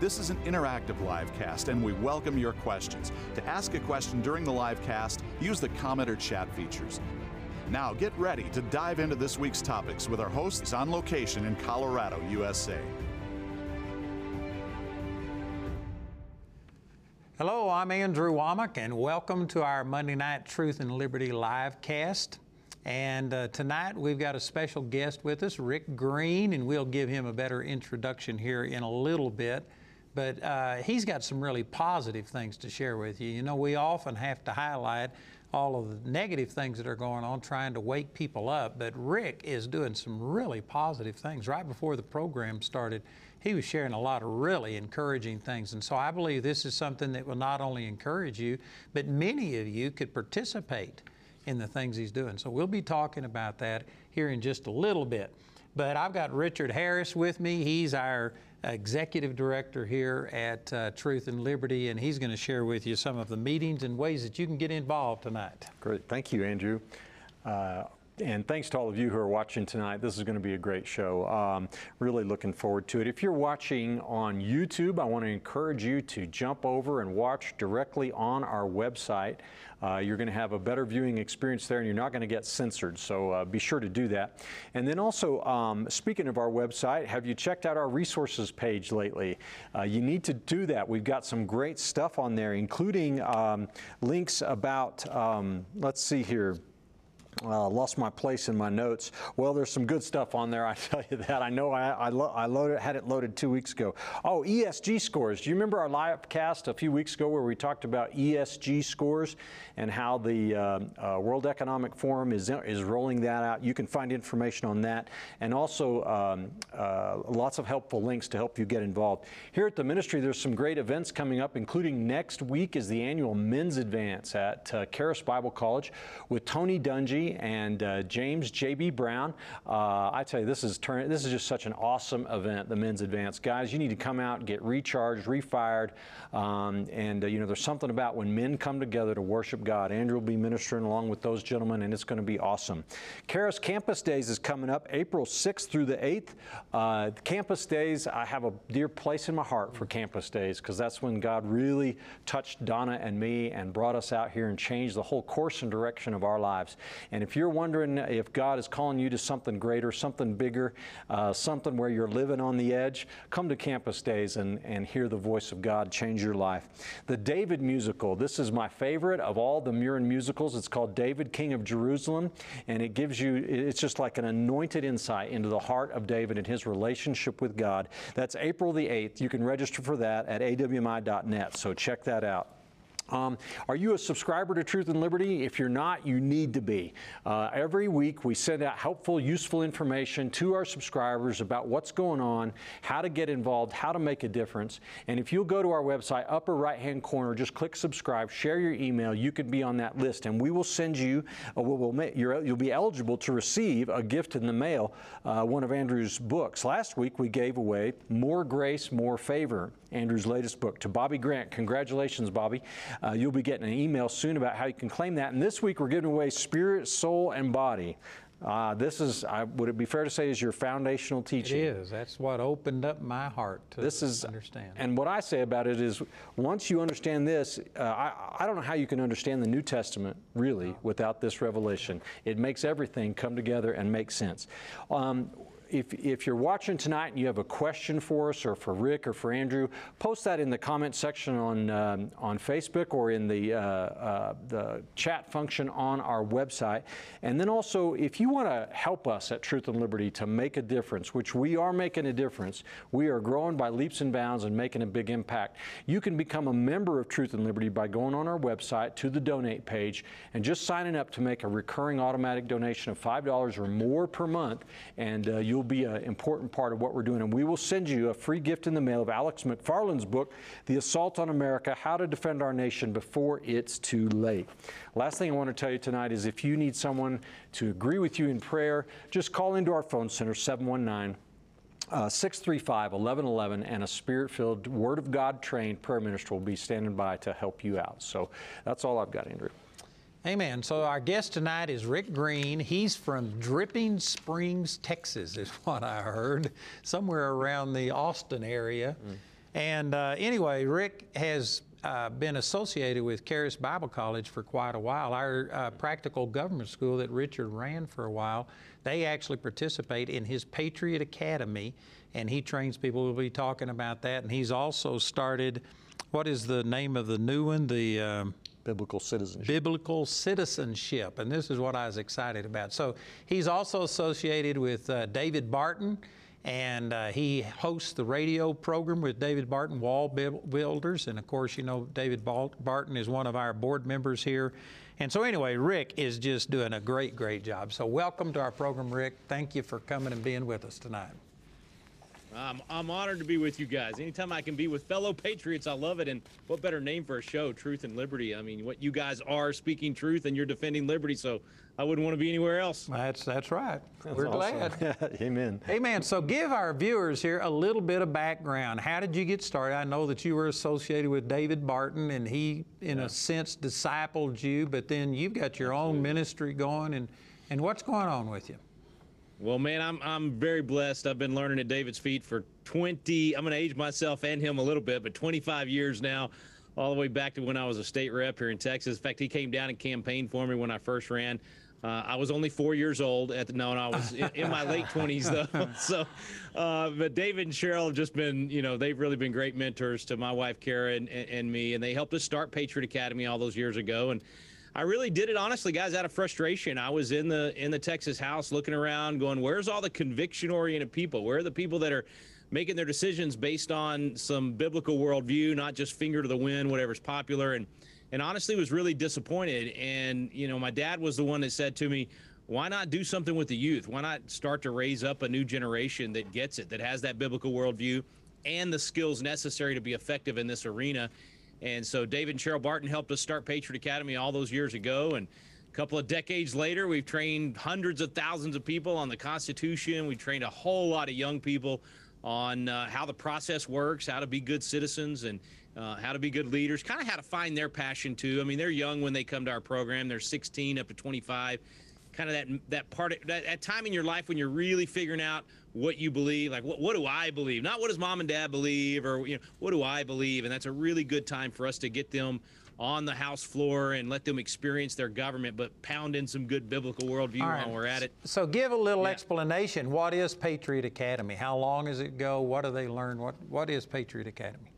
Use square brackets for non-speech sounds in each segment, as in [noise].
This is an interactive live cast, and we welcome your questions. To ask a question during the live cast, use the comment or chat features. Now get ready to dive into this week's topics with our hosts on location in Colorado, USA. Hello, I'm Andrew Wommack, and welcome to our Monday Night Truth and Liberty live cast. And uh, tonight we've got a special guest with us, Rick Green, and we'll give him a better introduction here in a little bit. But uh, he's got some really positive things to share with you. You know, we often have to highlight all of the negative things that are going on, trying to wake people up. But Rick is doing some really positive things. Right before the program started, he was sharing a lot of really encouraging things. And so I believe this is something that will not only encourage you, but many of you could participate in the things he's doing. So we'll be talking about that here in just a little bit. But I've got Richard Harris with me. He's our executive director here at uh, Truth and Liberty, and he's going to share with you some of the meetings and ways that you can get involved tonight. Great. Thank you, Andrew. Uh, and thanks to all of you who are watching tonight. This is going to be a great show. Um, really looking forward to it. If you're watching on YouTube, I want to encourage you to jump over and watch directly on our website. Uh, you're going to have a better viewing experience there and you're not going to get censored. So uh, be sure to do that. And then also, um, speaking of our website, have you checked out our resources page lately? Uh, you need to do that. We've got some great stuff on there, including um, links about, um, let's see here, uh, lost my place in my notes. Well, there's some good stuff on there. I [laughs] tell you that. I know I, I, lo I loaded, had it loaded two weeks ago. Oh, ESG scores. Do you remember our live cast a few weeks ago where we talked about ESG scores and how the uh, uh, World Economic Forum is is rolling that out? You can find information on that, and also um, uh, lots of helpful links to help you get involved. Here at the ministry, there's some great events coming up, including next week is the annual Men's Advance at uh, Charis Bible College with Tony Dungy and uh, James J.B. Brown. Uh, I tell you, this is turn, this is just such an awesome event, the Men's Advance. Guys, you need to come out, get recharged, refired, um, and uh, you know there's something about when men come together to worship God. Andrew will be ministering along with those gentlemen, and it's going to be awesome. Charis Campus Days is coming up April 6th through the 8th. Uh, Campus Days, I have a dear place in my heart for Campus Days because that's when God really touched Donna and me and brought us out here and changed the whole course and direction of our lives. And if you're wondering if God is calling you to something greater, something bigger, uh, something where you're living on the edge, come to Campus Days and, and hear the voice of God change your life. The David musical, this is my favorite of all the Murin musicals. It's called David, King of Jerusalem, and it gives you, it's just like an anointed insight into the heart of David and his relationship with God. That's April the 8th. You can register for that at awmi.net, so check that out. Um, are you a subscriber to Truth and Liberty? If you're not, you need to be. Uh, every week we send out helpful, useful information to our subscribers about what's going on, how to get involved, how to make a difference. And if you'll go to our website, upper right hand corner, just click subscribe, share your email, you can be on that list, and we will send you, uh, we'll, we'll you'll be eligible to receive a gift in the mail, uh, one of Andrew's books. Last week we gave away More Grace, More Favor, Andrew's latest book, to Bobby Grant. Congratulations, Bobby. Uh, you'll be getting an email soon about how you can claim that. And this week we're giving away Spirit, Soul, and Body. Uh, this is, I, would it be fair to say, is your foundational teaching? It is. That's what opened up my heart to this is, understand. And what I say about it is, once you understand this, uh, I, I don't know how you can understand the New Testament really no. without this revelation. It makes everything come together and make sense. Um, if, if you're watching tonight and you have a question for us or for Rick or for Andrew, post that in the comment section on, um, on Facebook or in the, uh, uh, the chat function on our website. And then also, if you want to help us at Truth and Liberty to make a difference, which we are making a difference, we are growing by leaps and bounds and making a big impact. You can become a member of Truth and Liberty by going on our website to the donate page and just signing up to make a recurring automatic donation of $5 or more per month, and uh, you'll will be an important part of what we're doing. And we will send you a free gift in the mail of Alex McFarland's book, The Assault on America How to Defend Our Nation Before It's Too Late. Last thing I want to tell you tonight is if you need someone to agree with you in prayer, just call into our phone center, 719 uh, 635 1111, and a spirit filled, Word of God trained prayer minister will be standing by to help you out. So that's all I've got, Andrew. Amen. So our guest tonight is Rick Green. He's from Dripping Springs, Texas, is [laughs] what I heard, somewhere around the Austin area. Mm. And uh, anyway, Rick has uh, been associated with Charis Bible College for quite a while. Our uh, practical government school that Richard ran for a while, they actually participate in his Patriot Academy, and he trains people. We'll be talking about that. And he's also started, what is the name of the new one? The um, biblical citizenship. Biblical citizenship, and this is what I was excited about. So he's also associated with uh, David Barton, and uh, he hosts the radio program with David Barton, Wall Builders, and of course, you know David Barton is one of our board members here. And so, anyway, Rick is just doing a great, great job. So, welcome to our program, Rick. Thank you for coming and being with us tonight. I'm, I'm honored to be with you guys. Anytime I can be with fellow patriots, I love it. And what better name for a show, Truth and Liberty? I mean, what you guys are speaking truth and you're defending liberty. So I wouldn't want to be anywhere else. That's that's right. That's We're awesome. glad. [laughs] Amen. Amen. So give our viewers here a little bit of background. How did you get started? I know that you were associated with David Barton, and he, in yeah. a sense, discipled you. But then you've got your Absolutely. own ministry going, and and what's going on with you? Well, man, I'm I'm very blessed. I've been learning at David's feet for 20. I'm going to age myself and him a little bit, but 25 years now, all the way back to when I was a state rep here in Texas. In fact, he came down and campaigned for me when I first ran. Uh, I was only four years old at the no, no I was in, in my late [laughs] 20s though. [laughs] so, uh, but David and Cheryl have just been, you know, they've really been great mentors to my wife Kara and, and, and me, and they helped us start Patriot Academy all those years ago. And I really did it honestly, guys, out of frustration. I was in the in the Texas House looking around, going, "Where's all the conviction-oriented people? Where are the people that are making their decisions based on some biblical worldview, not just finger to the wind, whatever's popular?" And and honestly, was really disappointed. And you know, my dad was the one that said to me, "Why not do something with the youth? Why not start to raise up a new generation that gets it, that has that biblical worldview?" and the skills necessary to be effective in this arena. And so David and Cheryl Barton helped us start Patriot Academy all those years ago. And a couple of decades later, we've trained hundreds of thousands of people on the Constitution. We've trained a whole lot of young people on uh, how the process works, how to be good citizens, and uh, how to be good leaders, kind of how to find their passion too. I mean, they're young when they come to our program. They're 16 up to 25 kind of that that part of, that, that time in your life when you're really figuring out what you believe like what, what do i believe? Not what does mom and dad believe or you know what do i believe? And that's a really good time for us to get them on the house floor and let them experience their government but pound in some good biblical worldview right. while we're at it. So give a little yeah. explanation. What is patriot academy? How long does it go? What do they learn? What what is patriot academy?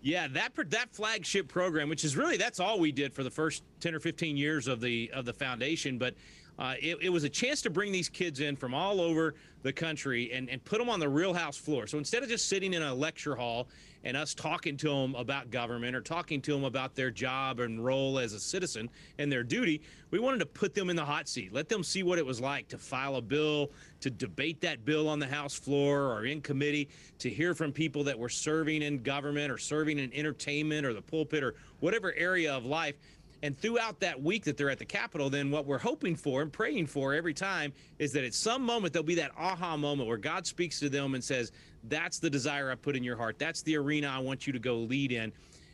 Yeah, that that flagship program, which is really that's all we did for the first ten or fifteen years of the of the foundation. But uh, it, it, was a chance to bring these kids in from all over the country and, and put them on the real house floor. So instead of just sitting in a lecture hall and us talking to them about government or talking to them about their job and role as a citizen and their duty, we wanted to put them in the hot seat, let them see what it was like to file a bill, to debate that bill on the House floor or in committee, to hear from people that were serving in government or serving in entertainment or the pulpit or whatever area of life and throughout that week that they're at the Capitol, then what we're hoping for and praying for every time is that at some moment there'll be that aha moment where God speaks to them and says, That's the desire I put in your heart. That's the arena I want you to go lead in.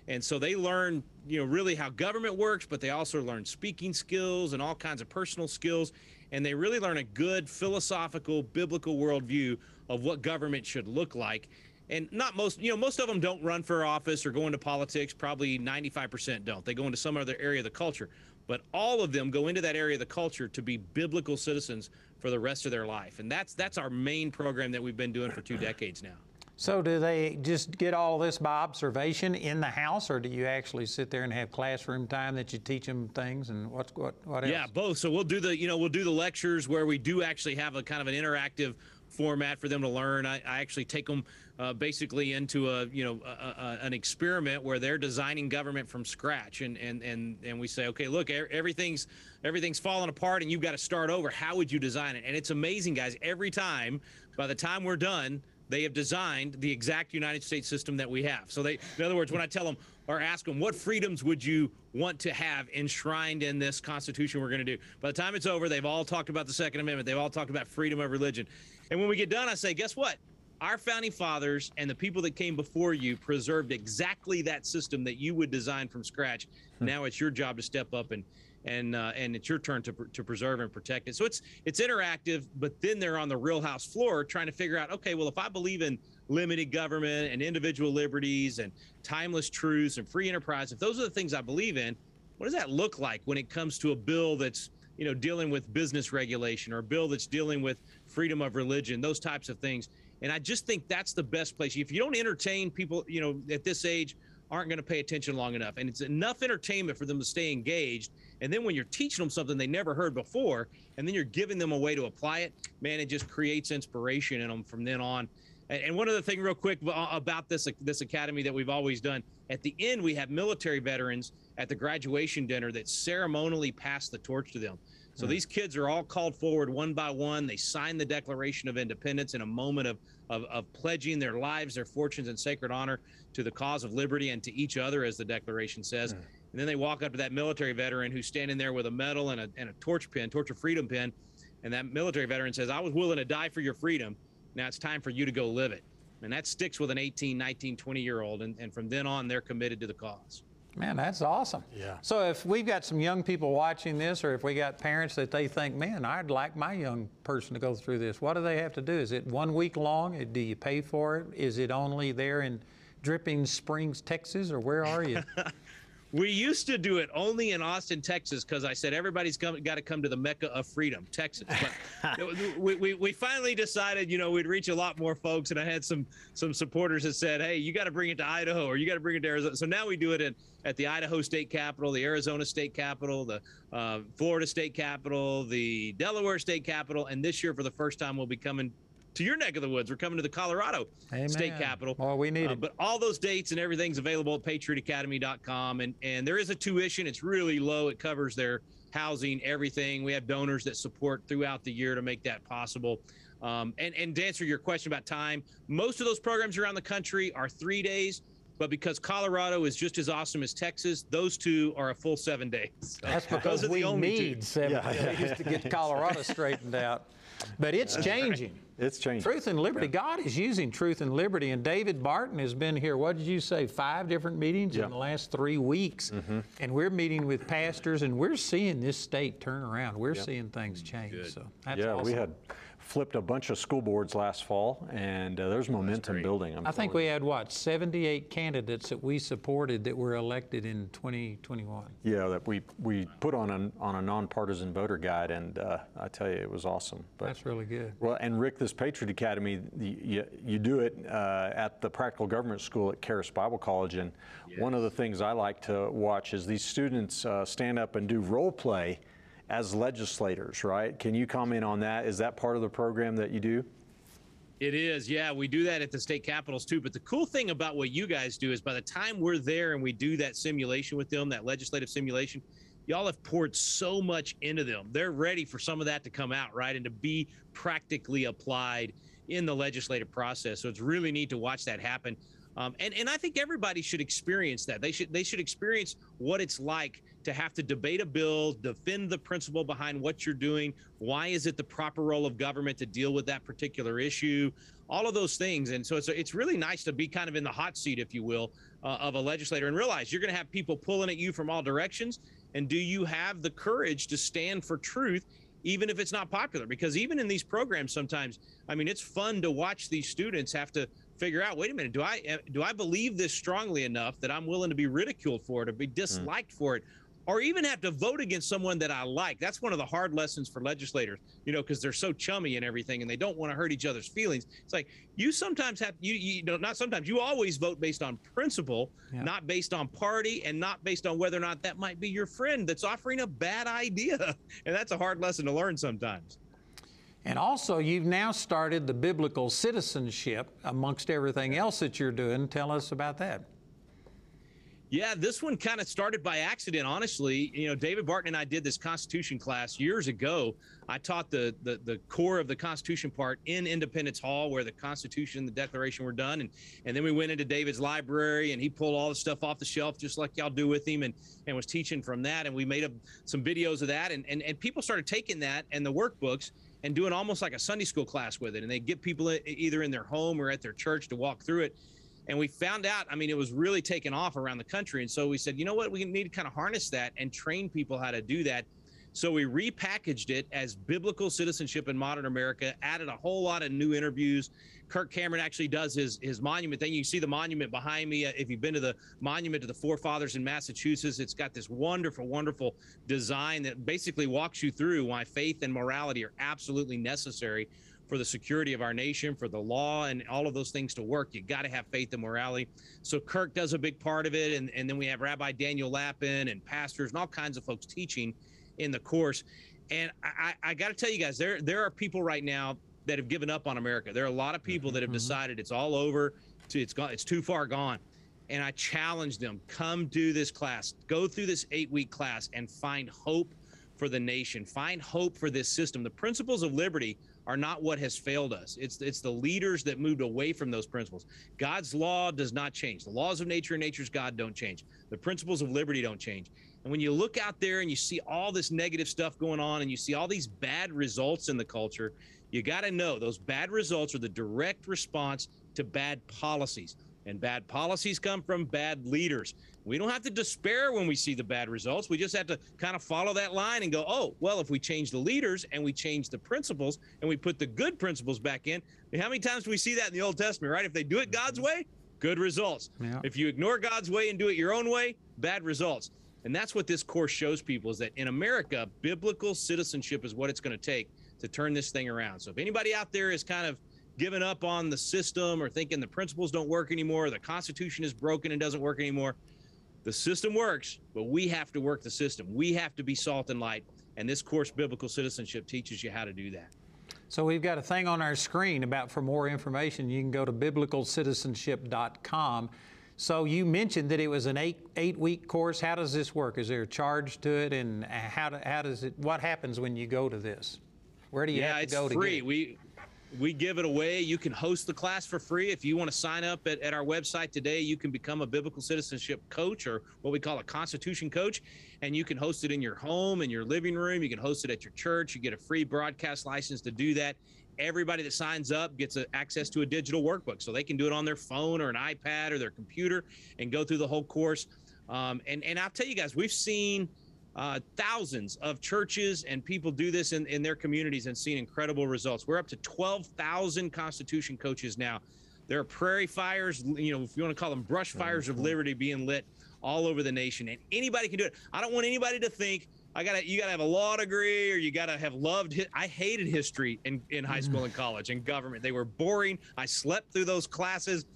And so they learn, you know, really how government works, but they also learn speaking skills and all kinds of personal skills. And they really learn a good philosophical, biblical worldview of what government should look like and not most, you know, most of them don't run for office or go into politics. Probably 95% don't. They go into some other area of the culture. But all of them go into that area of the culture to be biblical citizens for the rest of their life. And that's that's our main program that we've been doing for two decades now. So do they just get all this by observation in the house, or do you actually sit there and have classroom time that you teach them things and what's what what else? Yeah, both. So we'll do the you know we'll do the lectures where we do actually have a kind of an interactive format for them to learn. I, I actually take them uh, basically into a you know a, a, an experiment where they're designing government from scratch, and and and and we say, okay, look, everything's everything's falling apart, and you've got to start over. How would you design it? And it's amazing, guys. Every time, by the time we're done, they have designed the exact United States system that we have. So they, in other words, when I tell them or ask them, what freedoms would you want to have enshrined in this Constitution we're going to do? By the time it's over, they've all talked about the Second Amendment. They've all talked about freedom of religion. And when we get done, I say, guess what? Our founding fathers and the people that came before you preserved exactly that system that you would design from scratch. Hmm. Now it's your job to step up and and uh, and it's your turn to, to preserve and protect it. So it's it's interactive, but then they're on the real house floor trying to figure out, okay, well, if I believe in limited government and individual liberties and timeless truths and free enterprise, if those are the things I believe in, what does that look like when it comes to a bill that's you know dealing with business regulation or a bill that's dealing with freedom of religion, those types of things. And I just think that's the best place. If you don't entertain people, you know, at this age, aren't going to pay attention long enough. And it's enough entertainment for them to stay engaged. And then when you're teaching them something they never heard before, and then you're giving them a way to apply it, man, it just creates inspiration in them from then on. And one other thing, real quick, about this this academy that we've always done. At the end, we have military veterans at the graduation dinner that ceremonially pass the torch to them. So these kids are all called forward one by one. They sign the Declaration of Independence in a moment of, of, of, pledging their lives, their fortunes, and sacred honor to the cause of liberty and to each other, as the Declaration says. Mm. And then they walk up to that military veteran who's standing there with a medal and a, and a torch pin, torch of freedom pin. And that military veteran says, I was willing to die for your freedom. Now it's time for you to go live it. And that sticks with an 18, 19, 20 year old. And, and from then on, they're committed to the cause. Man, that's awesome. Yeah. So if we've got some young people watching this, or if we got parents that they think, man, I'd like my young person to go through this, what do they have to do? Is it one week long? Do you pay for it? Is it only there in Dripping Springs, Texas, or where are you? [laughs] We used to do it only in Austin, Texas, because I said everybody's got to come to the Mecca of freedom, Texas. But [laughs] we, we, we finally decided, you know, we'd reach a lot more folks, and I had some some supporters that said, "Hey, you got to bring it to Idaho, or you got to bring it to Arizona." So now we do it in, at the Idaho State Capitol, the Arizona State Capitol, the uh, Florida State Capitol, the Delaware State Capitol, and this year for the first time we'll be coming to your neck of the woods. We're coming to the Colorado Amen. State Capitol. Well, we need uh, it. But all those dates and everything's available at patriotacademy.com. And, and there is a tuition. It's really low. It covers their housing, everything. We have donors that support throughout the year to make that possible. Um, and, and to answer your question about time, most of those programs around the country are three days. But because Colorado is just as awesome as Texas, those two are a full seven days. So That's because we need two. seven yeah. days to get Colorado straightened out. But it's changing. It's changing. Truth and liberty. Yeah. God is using truth and liberty. And David Barton has been here, what did you say, five different meetings yeah. in the last three weeks. Mm-hmm. And we're meeting with pastors and we're seeing this state turn around. We're yeah. seeing things change. Good. So yeah, awesome. we had flipped a bunch of school boards last fall, and uh, there's momentum building. I'm i think we had what 78 candidates that we supported that were elected in 2021. Yeah, that we we put on a on a nonpartisan voter guide, and uh, I tell you, it was awesome. But, That's really good. Well, and Rick, this Patriot Academy, you, you do it uh, at the Practical Government School at Charis Bible College, and yes. one of the things I like to watch is these students uh, stand up and do role play as legislators, right? Can you comment on that? Is that part of the program that you do? It is, yeah. We do that at the state capitals too. But the cool thing about what you guys do is by the time we're there and we do that simulation with them, that legislative simulation, y'all have poured so much into them. They're ready for some of that to come out, right? And to be practically applied in the legislative process. So it's really neat to watch that happen. Um, and and I think everybody should experience that. They should they should experience what it's like to have to debate a bill, defend the principle behind what you're doing. Why is it the proper role of government to deal with that particular issue? All of those things. And so it's it's really nice to be kind of in the hot seat, if you will, uh, of a legislator and realize you're going to have people pulling at you from all directions. And do you have the courage to stand for truth? even if it's not popular because even in these programs sometimes i mean it's fun to watch these students have to figure out wait a minute do i eh, do i believe this strongly enough that i'm willing to be ridiculed for it or be hmm. disliked mm. for it or even have to vote against someone that I like. That's one of the hard lessons for legislators, you know, because they're so chummy and everything and they don't want to hurt each other's feelings. It's like you sometimes have, you, you know, not sometimes, you always vote based on principle, yeah. not based on party and not based on whether or not that might be your friend that's offering a bad idea. [laughs] And that's a hard lesson to learn sometimes. And also, you've now started the biblical citizenship amongst everything else that you're doing. Tell us about that. Yeah, this one kind of started by accident, honestly. You know, David Barton and I did this Constitution class years ago. I taught the, the the core of the Constitution part in Independence Hall, where the Constitution and the Declaration were done, and and then we went into David's library, and he pulled all the stuff off the shelf, just like y'all do with him, and and was teaching from that, and we made a, some videos of that, and, and and people started taking that and the workbooks and doing almost like a Sunday school class with it, and they get people either in their home or at their church to walk through it and we found out, I mean, it was really taken off around the country. And so we said, you know what, we need to kind of harness that and train people how to do that. So we repackaged it as biblical citizenship in modern America, added a whole lot of new interviews. Kirk Cameron actually does his his monument thing. You see the monument behind me. Uh, if you've been to the monument to the forefathers in Massachusetts, it's got this wonderful, wonderful design that basically walks you through why faith and morality are absolutely necessary for the security of our nation, for the law, and all of those things to work. You got to have faith and morality. So Kirk does a big part of it, and, and then we have Rabbi Daniel Lapin and pastors and all kinds of folks teaching in the course. And I, I got to tell you guys, there there are people right now that have given up on America. There are a lot of people that have mm-hmm. decided it's all over, it's gone, it's too far gone. And I challenge them: come do this class, go through this eight-week class, and find hope for the nation. Find hope for this system. The principles of liberty are not what has failed us. It's it's the leaders that moved away from those principles. God's law does not change. The laws of nature and nature's God don't change. The principles of liberty don't change. And when you look out there and you see all this negative stuff going on and you see all these bad results in the culture, you got to know those bad results are the direct response to bad policies. And bad policies come from bad leaders. We don't have to despair when we see the bad results. We just have to kind of follow that line and go, oh, well, if we change the leaders and we change the principles and we put the good principles back in, how many times do we see that in the Old Testament, right? If they do it God's mm-hmm. way, good results. Yeah. If you ignore God's way and do it your own way, bad results. And that's what this course shows people is that in America, biblical citizenship is what it's going to take to turn this thing around. So if anybody out there is kind of given up on the system or thinking the principles don't work anymore, the Constitution is broken and doesn't work anymore, the system works, but we have to work the system. We have to be salt and light. And this course, Biblical Citizenship, teaches you how to do that. So we've got a thing on our screen about for more information, you can go to biblicalcitizenship.com. So you mentioned that it was an eight eight week course. How does this work? Is there a charge to it, and uh, how, do, how does it? What happens when you go to this? Where do you yeah, have to go to free. We we give it away. You can host the class for free. If you want to sign up at, at our website today, you can become a biblical citizenship coach or what we call a constitution coach. And you can host it in your home, in your living room. You can host it at your church. You get a free broadcast license to do that. Everybody that signs up gets a, access to a digital workbook. So they can do it on their phone or an iPad or their computer and go through the whole course. Um, and, and I'll tell you guys, we've seen – uh, thousands of churches and people do this in, in their communities and seen incredible results. We're up to 12,000 Constitution coaches now. There are prairie fires, you know, if you want to call them brush fires of liberty being lit all over the nation. And anybody can do it. I don't want anybody to think I gotta you gotta have a law degree or you gotta have loved I hated history in, in high school and [sighs] college and government. They were boring. I slept through those classes.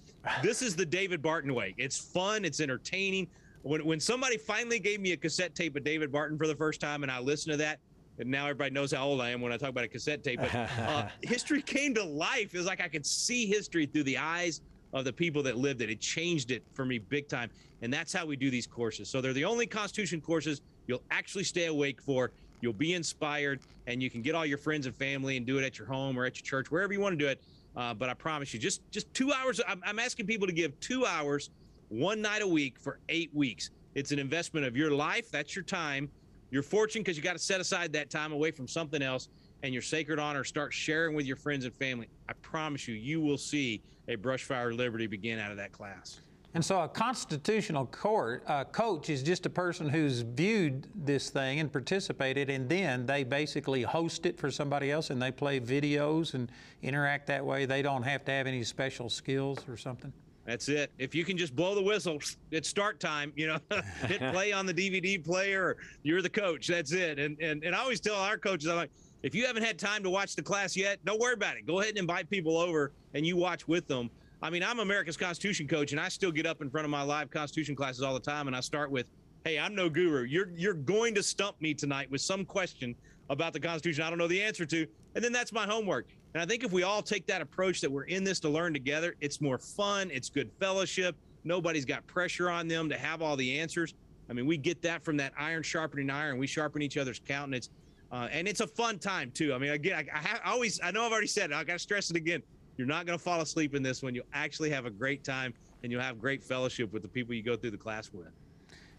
This is the David Barton way. It's fun, it's entertaining when when somebody finally gave me a cassette tape of David Barton for the first time, and I listened to that, and now everybody knows how old I am when I talk about a cassette tape. But uh, [laughs] history came to life. It was like I could see history through the eyes of the people that lived it. It changed it for me big time, and that's how we do these courses. So they're the only Constitution courses you'll actually stay awake for. You'll be inspired, and you can get all your friends and family and do it at your home or at your church, wherever you want to do it. Uh, but I promise you, just just two hours. I'm, I'm asking people to give two hours one night a week for eight weeks. It's an investment of your life. That's your time, your fortune, because you got to set aside that time away from something else and your sacred honor. Start sharing with your friends and family. I promise you, you will see a brush fire liberty begin out of that class. And so, a constitutional court uh, coach is just a person who's viewed this thing and participated, and then they basically host it for somebody else, and they play videos and interact that way. They don't have to have any special skills or something. That's it. If you can just blow the whistle, it's start time. You know, [laughs] hit [laughs] play on the DVD player. you're the coach. That's it. And and and I always tell our coaches, I'm like, if you haven't had time to watch the class yet, don't worry about it. Go ahead and invite people over, and you watch with them. I mean, I'm America's Constitution coach, and I still get up in front of my live Constitution classes all the time, and I start with hey, I'm no guru. You're you're going to stump me tonight with some question about the Constitution I don't know the answer to, and then that's my homework. And I think if we all take that approach that we're in this to learn together, it's more fun, it's good fellowship. Nobody's got pressure on them to have all the answers. I mean, we get that from that iron sharpening iron. We sharpen each other's countenance. Uh, and it's a fun time too. I mean, again, I, I, have, I always, I know I've already said it. I got to stress it again. You're not going to fall asleep in this one. You'll actually have a great time and you'll have great fellowship with the people you go through the class with.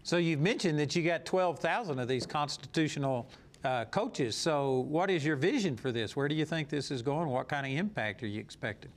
So you've mentioned that you got 12,000 of these constitutional uh, coaches. So what is your vision for this? Where do you think this is going? What kind of impact are you expecting?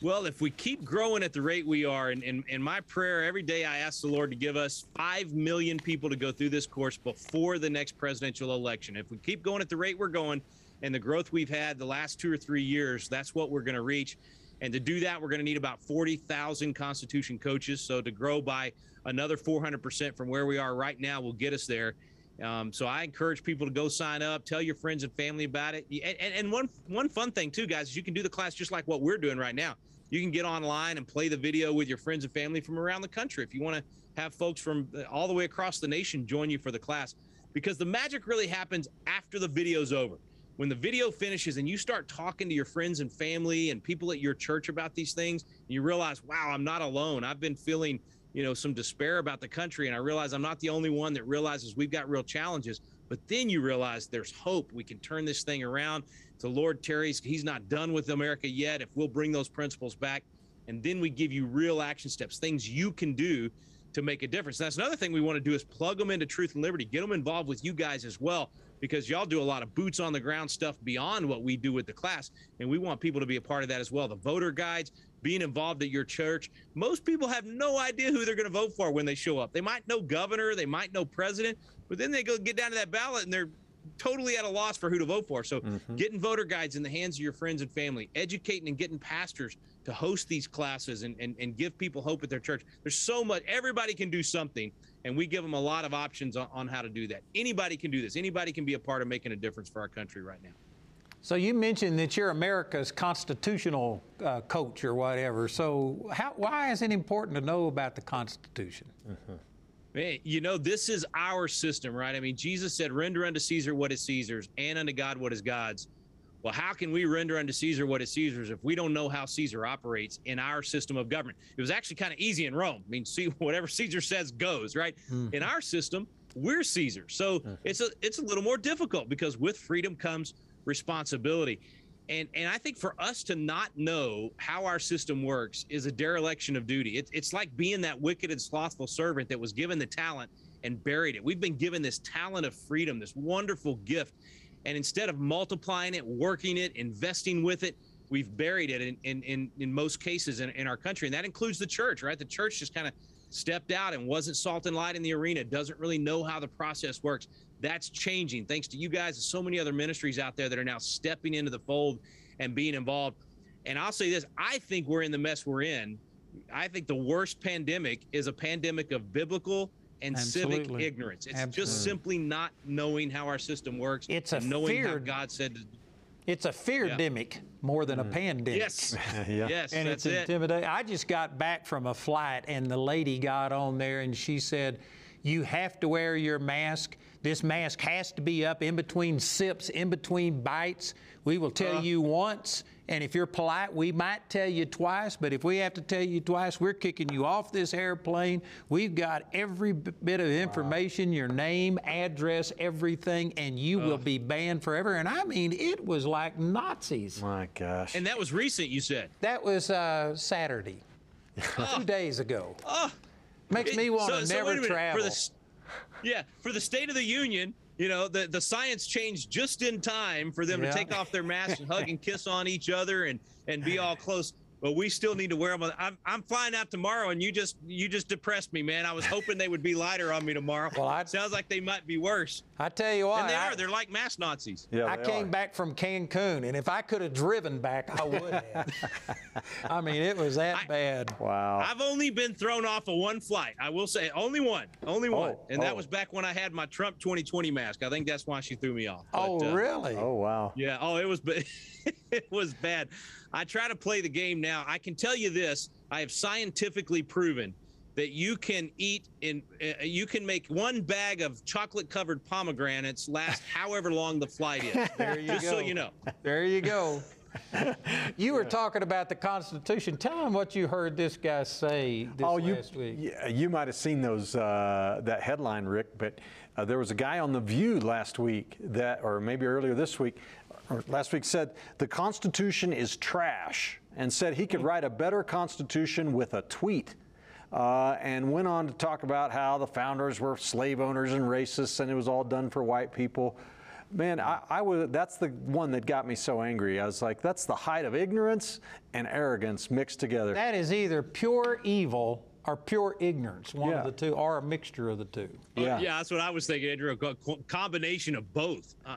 Well, if we keep growing at the rate we are, and in my prayer every day, I ask the Lord to give us 5 million people to go through this course before the next presidential election. If we keep going at the rate we're going and the growth we've had the last two or three years, that's what we're going to reach. And to do that, we're going to need about 40,000 Constitution coaches. So to grow by another 400% from where we are right now will get us there. Um, so I encourage people to go sign up, tell your friends and family about it. And, and, and one one fun thing too, guys, is you can do the class just like what we're doing right now. You can get online and play the video with your friends and family from around the country. If you want to have folks from uh, all the way across the nation join you for the class because the magic really happens after the video's over. When the video finishes and you start talking to your friends and family and people at your church about these things and you realize wow i'm not alone. I've been feeling you know some despair about the country and i realize i'm not the only one that realizes we've got real challenges but then you realize there's hope we can turn this thing around to Lord tarries. He's not done with America yet. If we'll bring those principles back, and then we give you real action steps, things you can do to make a difference. that's another thing we want to do is plug them into Truth and Liberty, get them involved with you guys as well, because y'all do a lot of boots on the ground stuff beyond what we do with the class, and we want people to be a part of that as well. The voter guides, being involved at your church. Most people have no idea who they're going to vote for when they show up. They might know governor, they might know president, but then they go get down to that ballot and they're totally at a loss for who to vote for. So mm-hmm. getting voter guides in the hands of your friends and family, educating and getting pastors to host these classes and, and, and give people hope at their church. There's so much, everybody can do something. And we give them a lot of options on, on how to do that. Anybody can do this. Anybody can be a part of making a difference for our country right now. So you mentioned that you're America's constitutional uh, coach or whatever. So how, why is it important to know about the Constitution? Mm-hmm. Man, you know, this is our system, right? I mean, Jesus said, render unto Caesar what is Caesar's and unto God what is God's. Well, how can we render unto Caesar what is Caesar's if we don't know how Caesar operates in our system of government? It was actually kind of easy in Rome. I mean, see, [laughs] whatever Caesar says goes, right? Mm-hmm. In our system, we're Caesar. So mm-hmm. it's a it's a little more difficult because with freedom comes responsibility. And, and I think for us to not know how our system works is a dereliction of duty. It, it's like being that wicked and slothful servant that was given the talent and buried it. We've been given this talent of freedom, this wonderful gift. And instead of multiplying it, working it, investing with it, we've buried it in, in, in, in most cases in, in our country. And that includes the church, right? The church just kind of stepped out and wasn't salt and light in the arena, doesn't really know how the process works. That's changing thanks to you guys and so many other ministries out there that are now stepping into the fold and being involved. And I'll say this I think we're in the mess we're in. I think the worst pandemic is a pandemic of biblical and Absolutely. civic ignorance. It's Absolutely. just simply not knowing how our system works. It's a knowing fear, how God said to it's a fear-demic yeah. more than a mm. pandemic. Yes. [laughs] [laughs] yeah. Yes. And it's intimidating. It. I just got back from a flight and the lady got on there and she said, you have to wear your mask. This mask has to be up in between sips, in between bites. We will tell uh, you once, and if you're polite, we might tell you twice, but if we have to tell you twice, we're kicking you off this airplane. We've got every bit of information, wow. your name, address, everything, and you uh, will be banned forever. And I mean, it was like Nazis. My gosh. And that was recent, you said? That was uh, Saturday, [laughs] two days ago. Makes me want to so, never so travel. For the, yeah, for the State of the Union, you know, the, the science changed just in time for them yeah. to take off their masks and hug and kiss on each other and, and be all close but we still need to wear them. I'm, I'm flying out tomorrow, and you just you just depressed me, man. I was hoping they would be lighter on me tomorrow. Well, I, sounds like they might be worse. I tell you what, and they I, are. They're like mass Nazis. Yeah, I came are. back from Cancun, and if I could have driven back, I would have. [laughs] I mean, it was that I, bad. Wow. I've only been thrown off of one flight. I will say, only one, only one, oh, and that oh. was back when I had my Trump 2020 mask. I think that's why she threw me off. But, oh, uh, really? Oh, wow. Yeah. Oh, it was. [laughs] it was bad. I try to play the game now. I can tell you this I have scientifically proven that you can eat in uh, you can make one bag of chocolate covered pomegranates last [laughs] however long the flight is. [laughs] There you go. Just go. so you know. There you go. [laughs] you were talking about the Constitution. Tell them what you heard this guy say this Oh, you, last week. yeah, you might have seen those uh, that headline, Rick. But uh, there was a guy on the View last week that, or maybe earlier this week, or last week said the Constitution is trash, and said he could write a better Constitution with a tweet. Uh, and went on to talk about how the founders were slave owners and racists, and it was all done for white people. Man, I, I was. That's the one that got me so angry. I was like, that's the height of ignorance and arrogance mixed together. That is either pure evil or pure ignorance, one Yeah. of the two, or a mixture of the two. Yeah. yeah, that's what I was thinking, Andrew. A co- co- combination of both. Uh,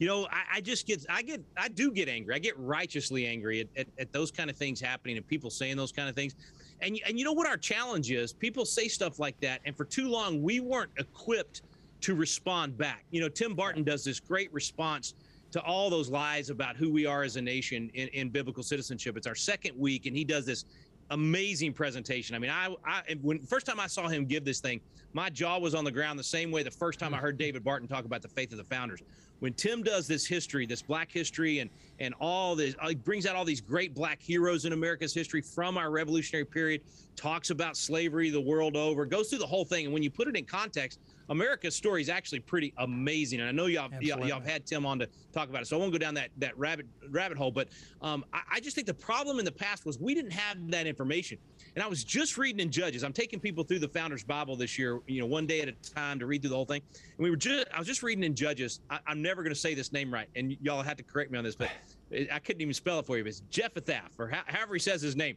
you know, I, I just get, I get, I do get angry. I get righteously angry at, at, at those kind of things happening and people saying those kind of things. And and you know what our challenge is? People say stuff like that, and for too long we weren't equipped to respond back. You know, Tim Barton does this great response to all those lies about who we are as a nation in, in biblical citizenship. It's our second week, and he does this amazing presentation. I mean, I, I when first time I saw him give this thing, my jaw was on the ground the same way the first time I mm. heard David Barton talk about the faith of the founders. When Tim does this history, this black history, and and all this, uh, he brings out all these great black heroes in America's history from our revolutionary period, talks about slavery the world over, goes through the whole thing, and when you put it in context, America's story is actually pretty amazing. And I know y'all, y'all, had Tim on to talk about it, so I won't go down that that rabbit rabbit hole. But um, I, I just think the problem in the past was we didn't have that information. And I was just reading in Judges. I'm taking people through the Founders Bible this year, you know, one day at a time to read through the whole thing. And we were just, I was just reading in Judges. I, I'm never going to say this name right, and y'all have to correct me on this, but I couldn't even spell it for you. But it's Jephthah, or how, however he says his name.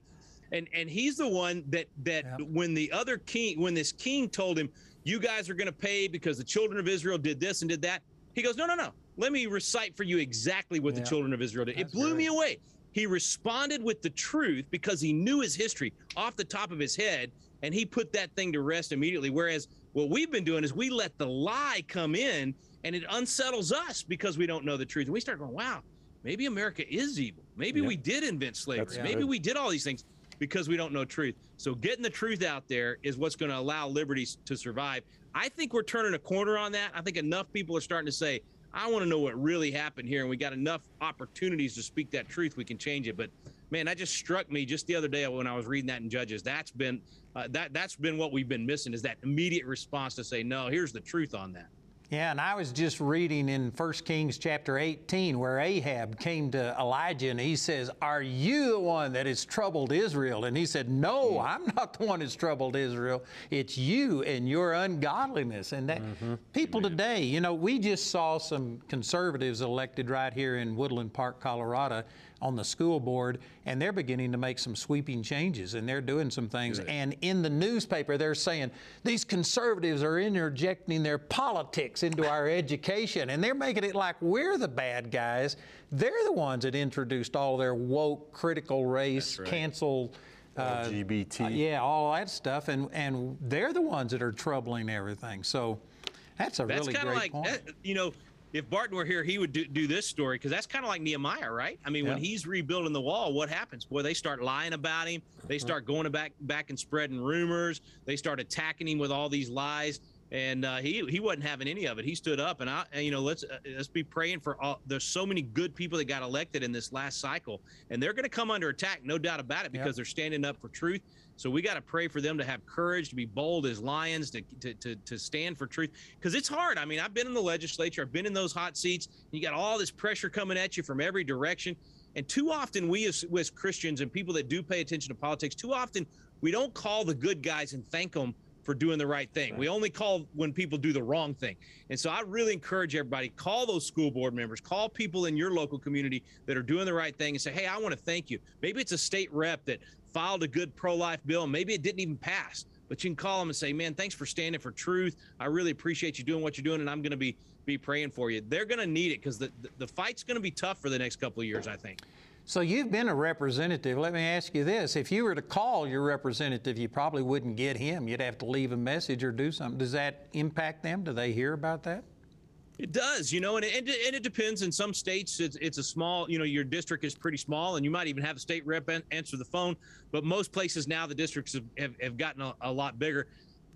And and he's the one that that Yeah. when the other king, when this king told him, you guys are going to pay because the children of Israel did this and did that. He goes, no, no, no. Let me recite for you exactly what Yeah. the children of Israel did. That's it blew me away. He responded with the truth because he knew his history off the top of his head, and he put that thing to rest immediately. Whereas what we've been doing is we let the lie come in, and it unsettles us because we don't know the truth. And we start going, wow, maybe America is evil. Maybe Yeah. we did invent slavery. That's Maybe good. we did all these things because we don't know truth. So getting the truth out there is what's going to allow liberties to survive. I think we're turning a corner on that. I think enough people are starting to say, I want to know what really happened here. And we got enough opportunities to speak that truth. We can change it. But man, that just struck me just the other day when I was reading that in Judges. That's been uh, that that's been what we've been missing is that immediate response to say, no, here's the truth on that. Yeah, and I was just reading in 1 Kings chapter 18 where Ahab came to Elijah and he says, Are you the one that has troubled Israel? And he said, No, hmm. I'm not the one that's troubled Israel. It's you and your ungodliness. And that mm-hmm. people today, you know, we just saw some conservatives elected right here in Woodland Park, Colorado on the school board, and they're beginning to make some sweeping changes and they're doing some things. And in the newspaper, they're saying these conservatives are interjecting their politics into our education, and they're making it like we're the bad guys. They're the ones that introduced all their woke, critical race, right. cancel. Uh, LGBT. uh, yeah, all that stuff, and and they're the ones that are troubling everything. So that's a That's really kind great of like, point. that, you know, if Barton were here, he would do, do this story because that's kind of like Nehemiah, right? I mean, when he's rebuilding the wall, what happens? Boy, they start lying about him. They start going back back and spreading rumors. They start attacking him with all these lies. And uh, he he wasn't having any of it. He stood up, and I, and, you know, let's uh, let's be praying for all. There's so many good people that got elected in this last cycle, and they're going to come under attack, no doubt about it, because Yep. they're standing up for truth. So we got to pray for them to have courage, to be bold as lions, to to to, to stand for truth. Because it's hard. I mean, I've been in the legislature, I've been in those hot seats. You got all this pressure coming at you from every direction, and too often we as, as Christians and people that do pay attention to politics, too often we don't call the good guys and thank them for doing the right thing. We only call when people do the wrong thing. And so I really encourage everybody call those school board members, call people in your local community that are doing the right thing and say, "Hey, I want to thank you." Maybe it's a state rep that filed a good pro-life bill, maybe it didn't even pass. But you can call them and say, "Man, thanks for standing for truth. I really appreciate you doing what you're doing and I'm going to be be praying for you." They're going to need it the, the the fight's going to be tough for the next couple of years, I think. So you've been a representative. Let me ask you this: If you were to call your representative, you probably wouldn't get him. You'd have to leave a message or do something. Does that impact them? Do they hear about that? It does, you know, and it, and it depends. In some states, it's, it's a small, you know, your district is pretty small, and you might even have a state rep answer the phone. But most places now, the districts have, have, have gotten a, a lot bigger.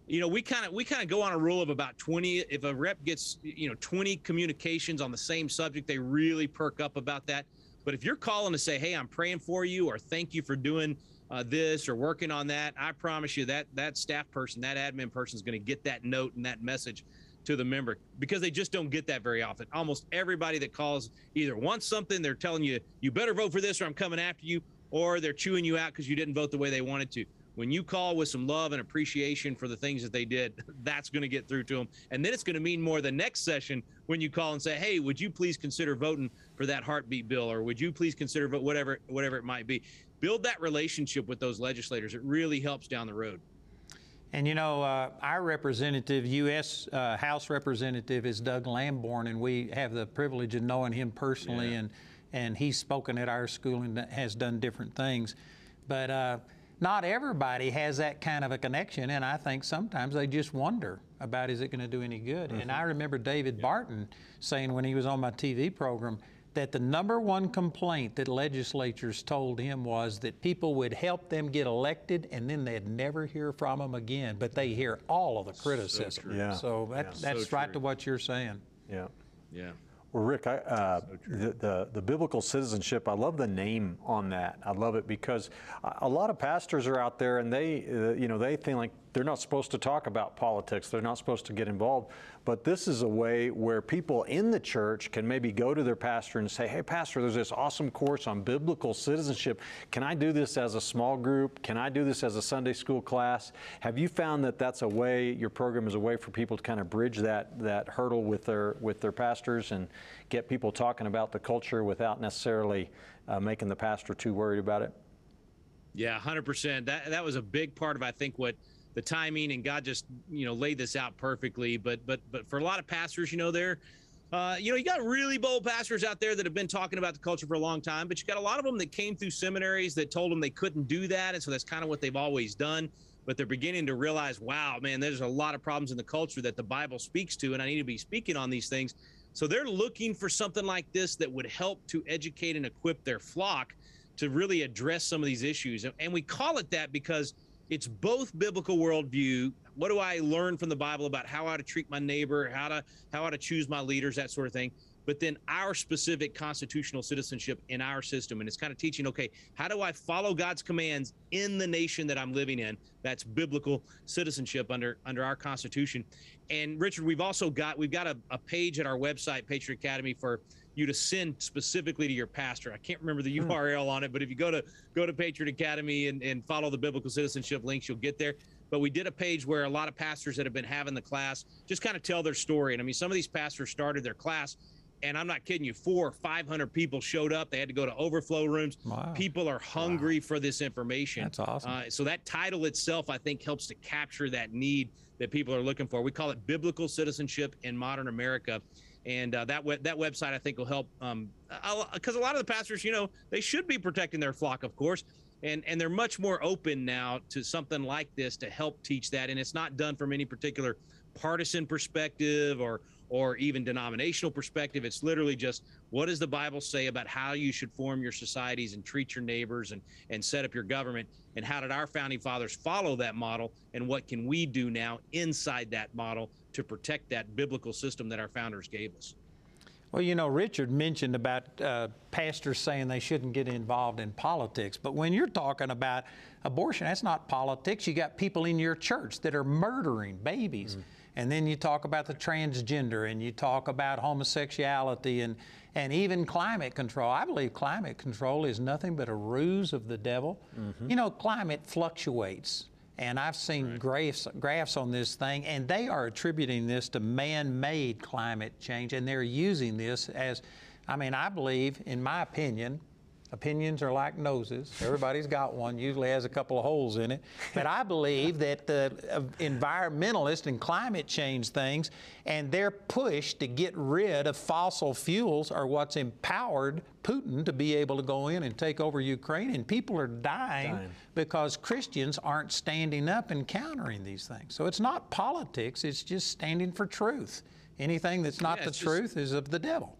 You know, we kind of we kind of go on a rule of about 20. If a rep gets, you know, 20 communications on the same subject, they really perk up about that. But if you're calling to say, "Hey, I'm praying for you," or "Thank you for doing uh, this," or working on that, I promise you that that staff person, that admin person, is going to get that note and that message to the member because they just don't get that very often. Almost everybody that calls either wants something, they're telling you, you better vote for this or I'm coming after you, or they're chewing you out because you didn't vote the way they wanted to. When you call with some love and appreciation for the things that they did, [laughs] that's going to get through to them. And then it's going to mean more the next session when you call and say, "Hey, would you please consider voting for that heartbeat bill or would you please consider vote whatever whatever it might be." Build that relationship with those legislators. It really helps down the road. And you know, uh, our representative, U.S. Uh, House representative, is Doug Lamborn, and we have the privilege of knowing him personally, yeah. and and he's spoken at our school and has done different things. But uh, not everybody has that kind of a connection, and I think sometimes they just wonder about is it going to do any good. Mm-hmm. And I remember David yeah. Barton saying when he was on my TV program that the number one complaint that legislatures told him was that people would help them get elected and then they'd never hear from them again. But they hear all of the criticism. So, yeah. so that, yeah. that's so right to what you're saying. Yeah. Yeah. Well, Rick, I, uh, the, the, the biblical citizenship. I love the name on that. I love it because a lot of pastors are out there and they, uh, you know, they think like they're not supposed to talk about politics. They're not supposed to get involved. But this is a way where people in the church can maybe go to their pastor and say, "Hey, pastor, there's this awesome course on biblical citizenship. Can I do this as a small group? Can I do this as a Sunday school class?" Have you found that that's a way your program is a way for people to kind of bridge that that hurdle with their with their pastors and get people talking about the culture without necessarily uh, making the pastor too worried about it? Yeah, 100%. That that was a big part of I think what the timing and God just you know laid this out perfectly. But but but for a lot of pastors, you know, they're uh, you know, you got really bold pastors out there that have been talking about the culture for a long time, but you got a lot of them that came through seminaries that told them they couldn't do that, and so that's kind of what they've always done. But they're beginning to realize, wow, man, there's a lot of problems in the culture that the Bible speaks to, and I need to be speaking on these things. So they're looking for something like this that would help to educate and equip their flock to really address some of these issues. And we call it that because it's both biblical worldview. What do I learn from the Bible about how I to treat my neighbor, how to how to choose my leaders, that sort of thing. But then our specific constitutional citizenship in our system, and it's kind of teaching. Okay, how do I follow God's commands in the nation that I'm living in? That's biblical citizenship under under our Constitution. And Richard, we've also got we've got a, a page at our website, Patriot Academy, for you to send specifically to your pastor. I can't remember the URL hmm. on it, but if you go to go to Patriot Academy and, and follow the biblical citizenship links, you'll get there. But we did a page where a lot of pastors that have been having the class just kind of tell their story. And I mean, some of these pastors started their class, and I'm not kidding you, four or 500 people showed up. They had to go to overflow rooms. Wow. People are hungry wow. for this information. That's awesome. Uh, so that title itself, I think, helps to capture that need that people are looking for. We call it biblical citizenship in modern America and uh, that that website I think will help because um, a lot of the pastors, you know, they should be protecting their flock, of course, and and they're much more open now to something like this to help teach that, and it's not done from any particular partisan perspective or or even denominational perspective. It's literally just what does the Bible say about how you should form your societies and treat your neighbors and and set up your government, and how did our founding fathers follow that model, and what can we do now inside that model to protect that biblical system that our founders gave us. Well, you know, Richard mentioned about uh, pastors saying they shouldn't get involved in politics. But when you're talking about abortion, that's not politics. You got people in your church that are murdering babies. Mm-hmm. And then you talk about the transgender and you talk about homosexuality and, and even climate control. I believe climate control is nothing but a ruse of the devil. Mm-hmm. You know, climate fluctuates. And I've seen right. graphs, graphs on this thing, and they are attributing this to man made climate change, and they're using this as, I mean, I believe, in my opinion, Opinions are like noses. Everybody's got one, usually has a couple of holes in it. But I believe that the uh, environmentalists and climate change things and their push to get rid of fossil fuels are what's empowered Putin to be able to go in and take over Ukraine. And people are dying, dying. because Christians aren't standing up and countering these things. So it's not politics, it's just standing for truth. Anything that's not Yeah, the just- truth is of the devil.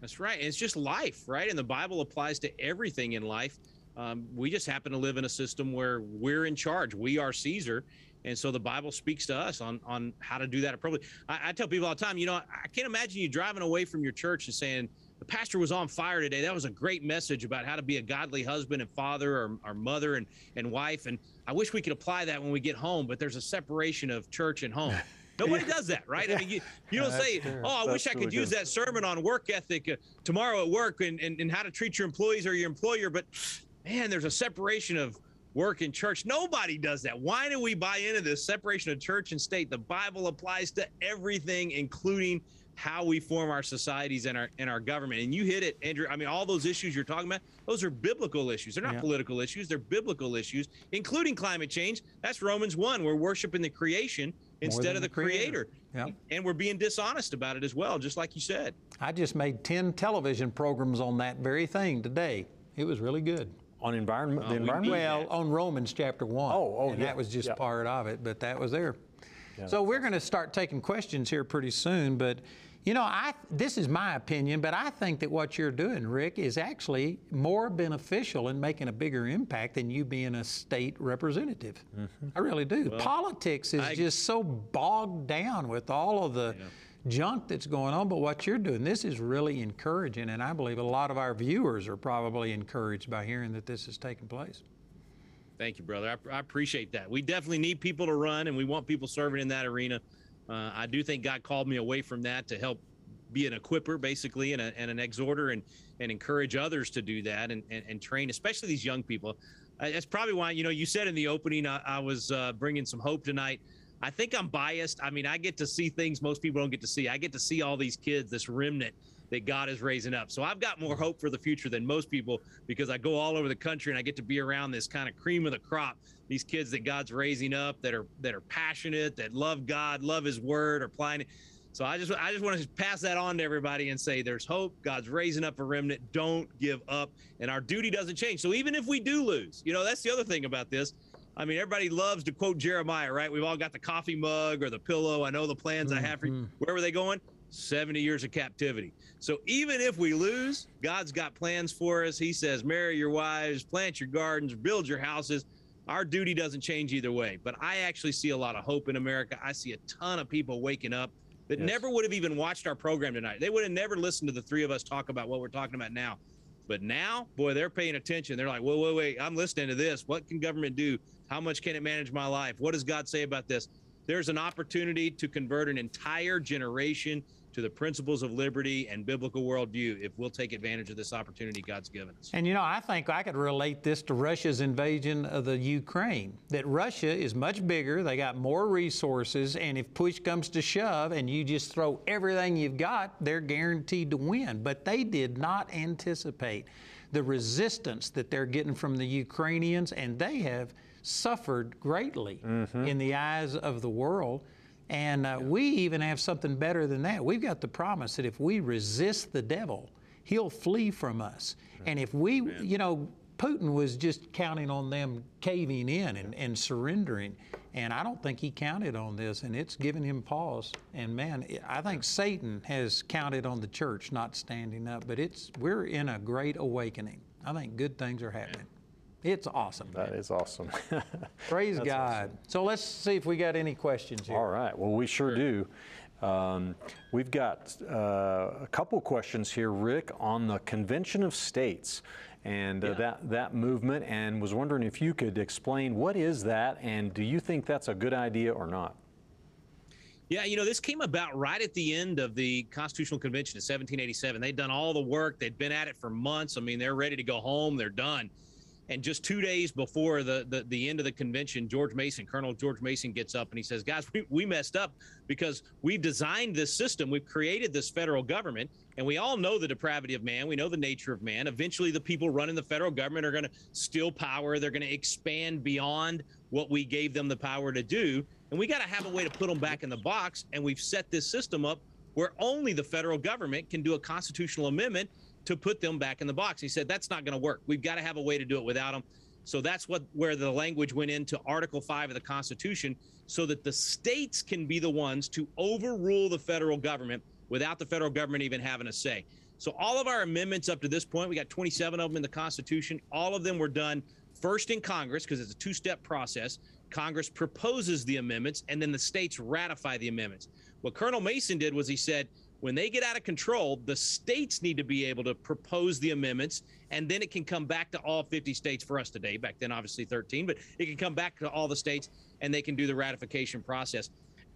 That's right. It's just life, right? And the Bible applies to everything in life. Um, we just happen to live in a system where we're in charge. We are Caesar. And so the Bible speaks to us on, on how to do that appropriately. I, I tell people all the time, you know, I can't imagine you driving away from your church and saying, the pastor was on fire today. That was a great message about how to be a godly husband and father or, or mother and, and wife. And I wish we could apply that when we get home, but there's a separation of church and home. [laughs] Nobody does that, right? I mean, you, [laughs] you don't say, true. oh, I That's wish I could really use good. that sermon on work ethic uh, tomorrow at work and, and, and how to treat your employees or your employer. But man, there's a separation of work and church. Nobody does that. Why do we buy into this separation of church and state? The Bible applies to everything, including how we form our societies and our and our government. And you hit it, Andrew. I mean, all those issues you're talking about, those are biblical issues. They're not Yeah. political issues. They're biblical issues, including climate change. That's Romans one. We're worshiping the creation instead of the the creator. creator. Yep. And we're being dishonest about it as well, just like you said. I just made 10 television programs on that very thing today. It was really good. On environment, the oh, environment. need- Well, on Romans chapter 1. Oh, oh, And yeah, that was just yeah. part of it, but that was there. so we're going to start taking questions here pretty soon, but you know, I this is my opinion, but I think that what you're doing, Rick, is actually more beneficial in making a bigger impact than you being a state representative. Mm-hmm. I really do. Politics is I- just so bogged down with all of the junk that's going on, but what you're doing, this is really encouraging, and I believe a lot of our viewers are probably encouraged by hearing that this is taking place. Thank you, brother. I, I appreciate that. We definitely need people to run, and we want people serving in that arena. Uh, I do think God called me away from that to help be an equiper, basically, and, a, and an exhorter, and and encourage others to do that, and and, and train, especially these young people. That's probably why you know you said in the opening I, I was uh, bringing some hope tonight. I think I'm biased. I mean, I get to see things most people don't get to see. I get to see all these kids, this remnant that God is raising up. So I've got more hope for the future than most people because I go all over the country and I get to be around this kind of cream of the crop. These kids that God's raising up that are that are passionate, that love God, love His Word, are applying it. So I just I just want to pass that on to everybody and say there's hope. God's raising up a remnant. Don't give up, and our duty doesn't change. So even if we do lose, you know that's the other thing about this. I mean, everybody loves to quote Jeremiah, right? We've all got the coffee mug or the pillow. I know the plans I have for you. Mm-hmm. Where were they going? 70 years of captivity. So even if we lose, God's got plans for us. He says, marry your wives, plant your gardens, build your houses. Our duty doesn't change either way. But I actually see a lot of hope in America. I see a ton of people waking up that Yes. never would have even watched our program tonight. They would have never listened to the three of us talk about what we're talking about now. But now, boy, they're paying attention. They're like, wait, wait, wait, I'm listening to this. What can government do? How much can it manage my life? What does God say about this? There's an opportunity to convert an entire generation to the principles of liberty and biblical worldview if we'll take advantage of this opportunity God's given us. And you know, I think I could relate this to Russia's invasion of the Ukraine. That Russia is much bigger, they got more resources, and if push comes to shove and you just throw everything you've got, they're guaranteed to win. But they did not anticipate the resistance that they're getting from the Ukrainians, and they have suffered greatly mm-hmm. in the eyes of the world. And uh, we even have something better than that. We've got the promise that if we resist the devil, he'll flee from us. And if we, you know, Putin was just counting on them caving in and, and surrendering. And I don't think he counted on this, and it's given him pause. And man, I think Satan has counted on the church not standing up, but it's we're in a great awakening. I think good things are happening. It's awesome. That is awesome. [laughs] Praise God. So let's see if we got any questions here. All right. Well, we sure do. Um, we've got uh, a couple questions here, Rick, on the Convention of States and uh, Yeah. that that movement, and was wondering if you could explain what is that, and do you think that's a good idea or not? Yeah, you know, this came about right at the end of the Constitutional Convention in 1787. They'd done all the work, they'd been at it for months. I mean, they're ready to go home, they're done. And just two days before the, the, the end of the convention, George Mason, Colonel George Mason, gets up and he says, Guys, we, we messed up because we've designed this system, we've created this federal government, and we all know the depravity of man, we know the nature of man. Eventually, the people running the federal government are going to steal power, they're going to expand beyond what we gave them the power to do. And we got to have a way to put them back in the box. And we've set this system up where only the federal government can do a constitutional amendment to put them back in the box. He said that's not going to work. We've got to have a way to do it without them. So that's what where the language went into Article 5 of the Constitution so that the states can be the ones to overrule the federal government without the federal government even having a say. So all of our amendments up to this point, we got 27 of them in the Constitution. All of them were done first in Congress because it's a two-step process. Congress proposes the amendments and then the states ratify the amendments. What Colonel Mason did was he said, when they get out of control, the states need to be able to propose the amendments, and then it can come back to all 50 states for us today. Back then, obviously 13, but it can come back to all the states and they can do the ratification process.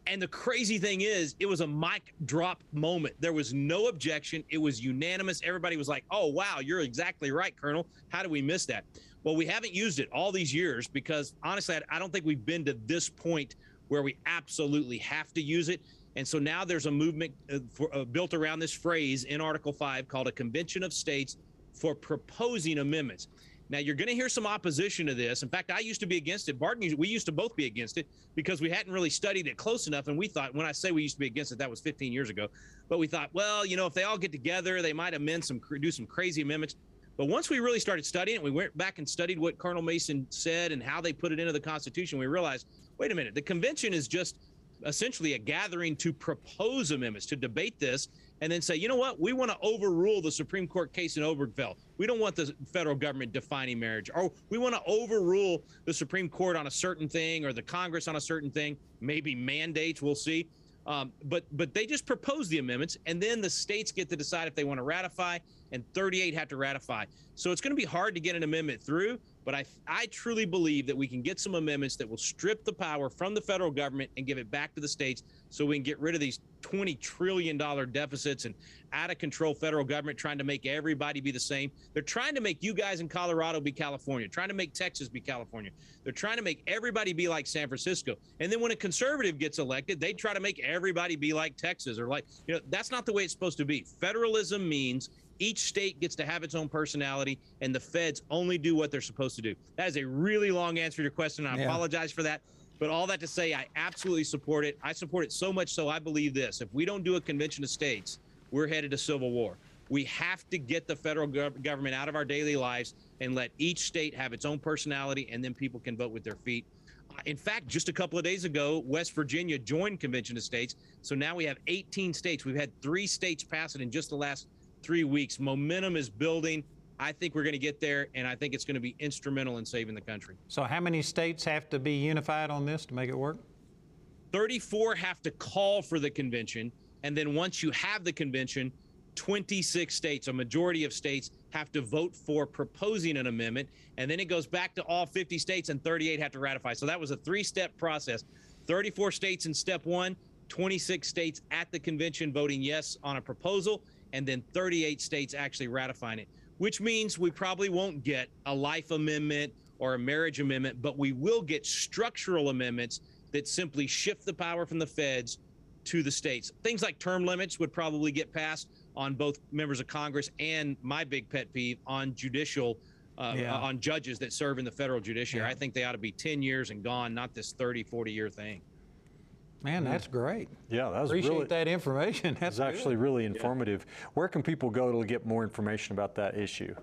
And the crazy thing is, it was a mic drop moment. There was no objection. It was unanimous. Everybody was like, oh, wow, you're exactly right, Colonel. How do we miss that? Well, we haven't used it all these years because honestly, I don't think we've been to this point where we absolutely have to use it. And so now there's a movement uh, for, uh, built around this phrase in Article 5 called a Convention of States for Proposing Amendments. Now you're going to hear some opposition to this. In fact, I used to be against it. Barton, we used to both be against it because we hadn't really studied it close enough. And we thought, when I say we used to be against it, that was 15 years ago. But we thought, well, you know, if they all get together, they might amend some, do some crazy amendments. But once we really started studying it, we went back and studied what Colonel Mason said and how they put it into the Constitution. We realized, wait a minute, the convention is just essentially a gathering to propose amendments, to debate this, and then say, you know what, we want to overrule the Supreme Court case in Obergefell. We don't want the federal government defining marriage, or we want to overrule the Supreme Court on a certain thing, or the Congress on a certain thing. Maybe mandates, we'll see. Um, but but they just propose the amendments, and then the states get to decide if they want to ratify, and 38 have to ratify. So it's going to be hard to get an amendment through. But I, I truly believe that we can get some amendments that will strip the power from the federal government and give it back to the states so we can get rid of these $20 trillion deficits and out of control federal government trying to make everybody be the same. They're trying to make you guys in Colorado be California, trying to make Texas be California. They're trying to make everybody be like San Francisco. And then when a conservative gets elected, they try to make everybody be like Texas or like, you know, that's not the way it's supposed to be. Federalism means each state gets to have its own personality, and the feds only do what they're supposed to do. That is a really long answer to your question. I yeah. apologize for that. But all that to say, I absolutely support it. I support it so much so I believe this. If we don't do a convention of states, we're headed to civil war. We have to get the federal gov- government out of our daily lives and let each state have its own personality, and then people can vote with their feet. In fact, just a couple of days ago, West Virginia joined Convention of States. So now we have 18 states. We've had three states pass it in just the last three weeks. Momentum is building. I think we're going to get there, and I think it's going to be instrumental in saving the country. So, how many states have to be unified on this to make it work? 34 have to call for the convention. And then once you have the convention, 26 states, a majority of states, have to vote for proposing an amendment. And then it goes back to all 50 states, and 38 have to ratify. So that was a three step process 34 states in step one, 26 states at the convention voting yes on a proposal, and then 38 states actually ratifying it, which means we probably won't get a life amendment or a marriage amendment, but we will get structural amendments that simply shift the power from the feds to the states. Things like term limits would probably get passed on both members of Congress and my big pet peeve on judicial. Uh, yeah. on judges that serve in the federal judiciary. Yeah. I think they ought to be 10 years and gone, not this 30, 40 year thing. Man, that's great. Yeah, that was Appreciate really, that information. [laughs] That's was actually really informative. Yeah. Where can people go to get more information about that issue?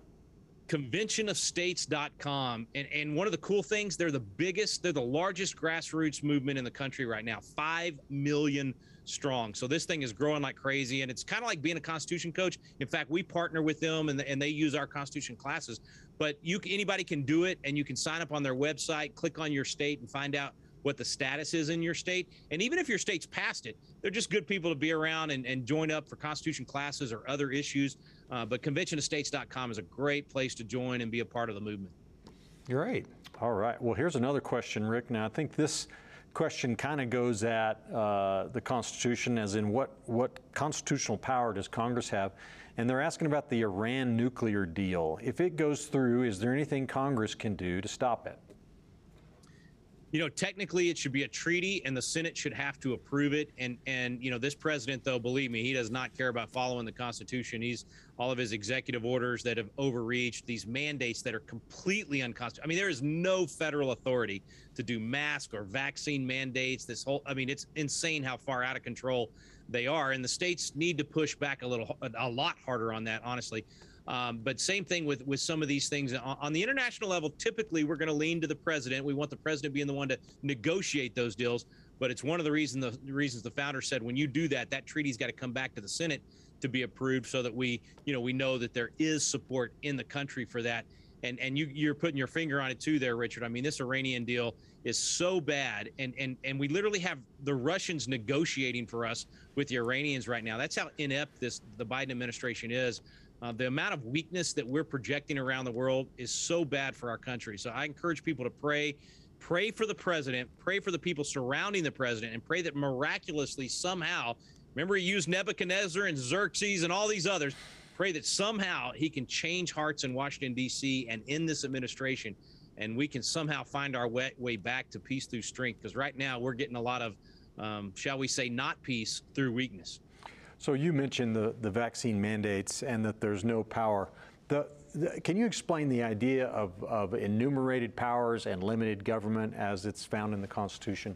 conventionofstates.com and and one of the cool things they're the biggest they're the largest grassroots movement in the country right now 5 million strong so this thing is growing like crazy and it's kind of like being a constitution coach in fact we partner with them and, and they use our constitution classes but you anybody can do it and you can sign up on their website click on your state and find out what the status is in your state. And even if your state's passed it, they're just good people to be around and, and join up for Constitution classes or other issues. Uh, but conventionofstates.com is a great place to join and be a part of the movement. Great. All right. Well, here's another question, Rick. Now, I think this question kind of goes at uh, the Constitution, as in what, what constitutional power does Congress have? And they're asking about the Iran nuclear deal. If it goes through, is there anything Congress can do to stop it? You know, technically it should be a treaty and the Senate should have to approve it. And, and, you know, this president, though, believe me, he does not care about following the Constitution. He's all of his executive orders that have overreached, these mandates that are completely unconstitutional. I mean, there is no federal authority to do mask or vaccine mandates. This whole, I mean, it's insane how far out of control they are. And the states need to push back a little, a lot harder on that, honestly. Um, but same thing with with some of these things on, on the international level. Typically, we're going to lean to the president. We want the president being the one to negotiate those deals. But it's one of the reasons the reasons the founder said when you do that, that treaty's got to come back to the Senate to be approved, so that we you know we know that there is support in the country for that. And and you you're putting your finger on it too, there, Richard. I mean, this Iranian deal is so bad, and and and we literally have the Russians negotiating for us with the Iranians right now. That's how inept this the Biden administration is. Uh, the amount of weakness that we're projecting around the world is so bad for our country. So I encourage people to pray, pray for the president, pray for the people surrounding the president, and pray that miraculously somehow, remember he used Nebuchadnezzar and Xerxes and all these others, pray that somehow he can change hearts in Washington, D.C. and in this administration, and we can somehow find our way, way back to peace through strength. Because right now we're getting a lot of, um, shall we say, not peace through weakness. So you mentioned the, the vaccine mandates and that there's no power. The, the, can you explain the idea of, of enumerated powers and limited government as it's found in the Constitution?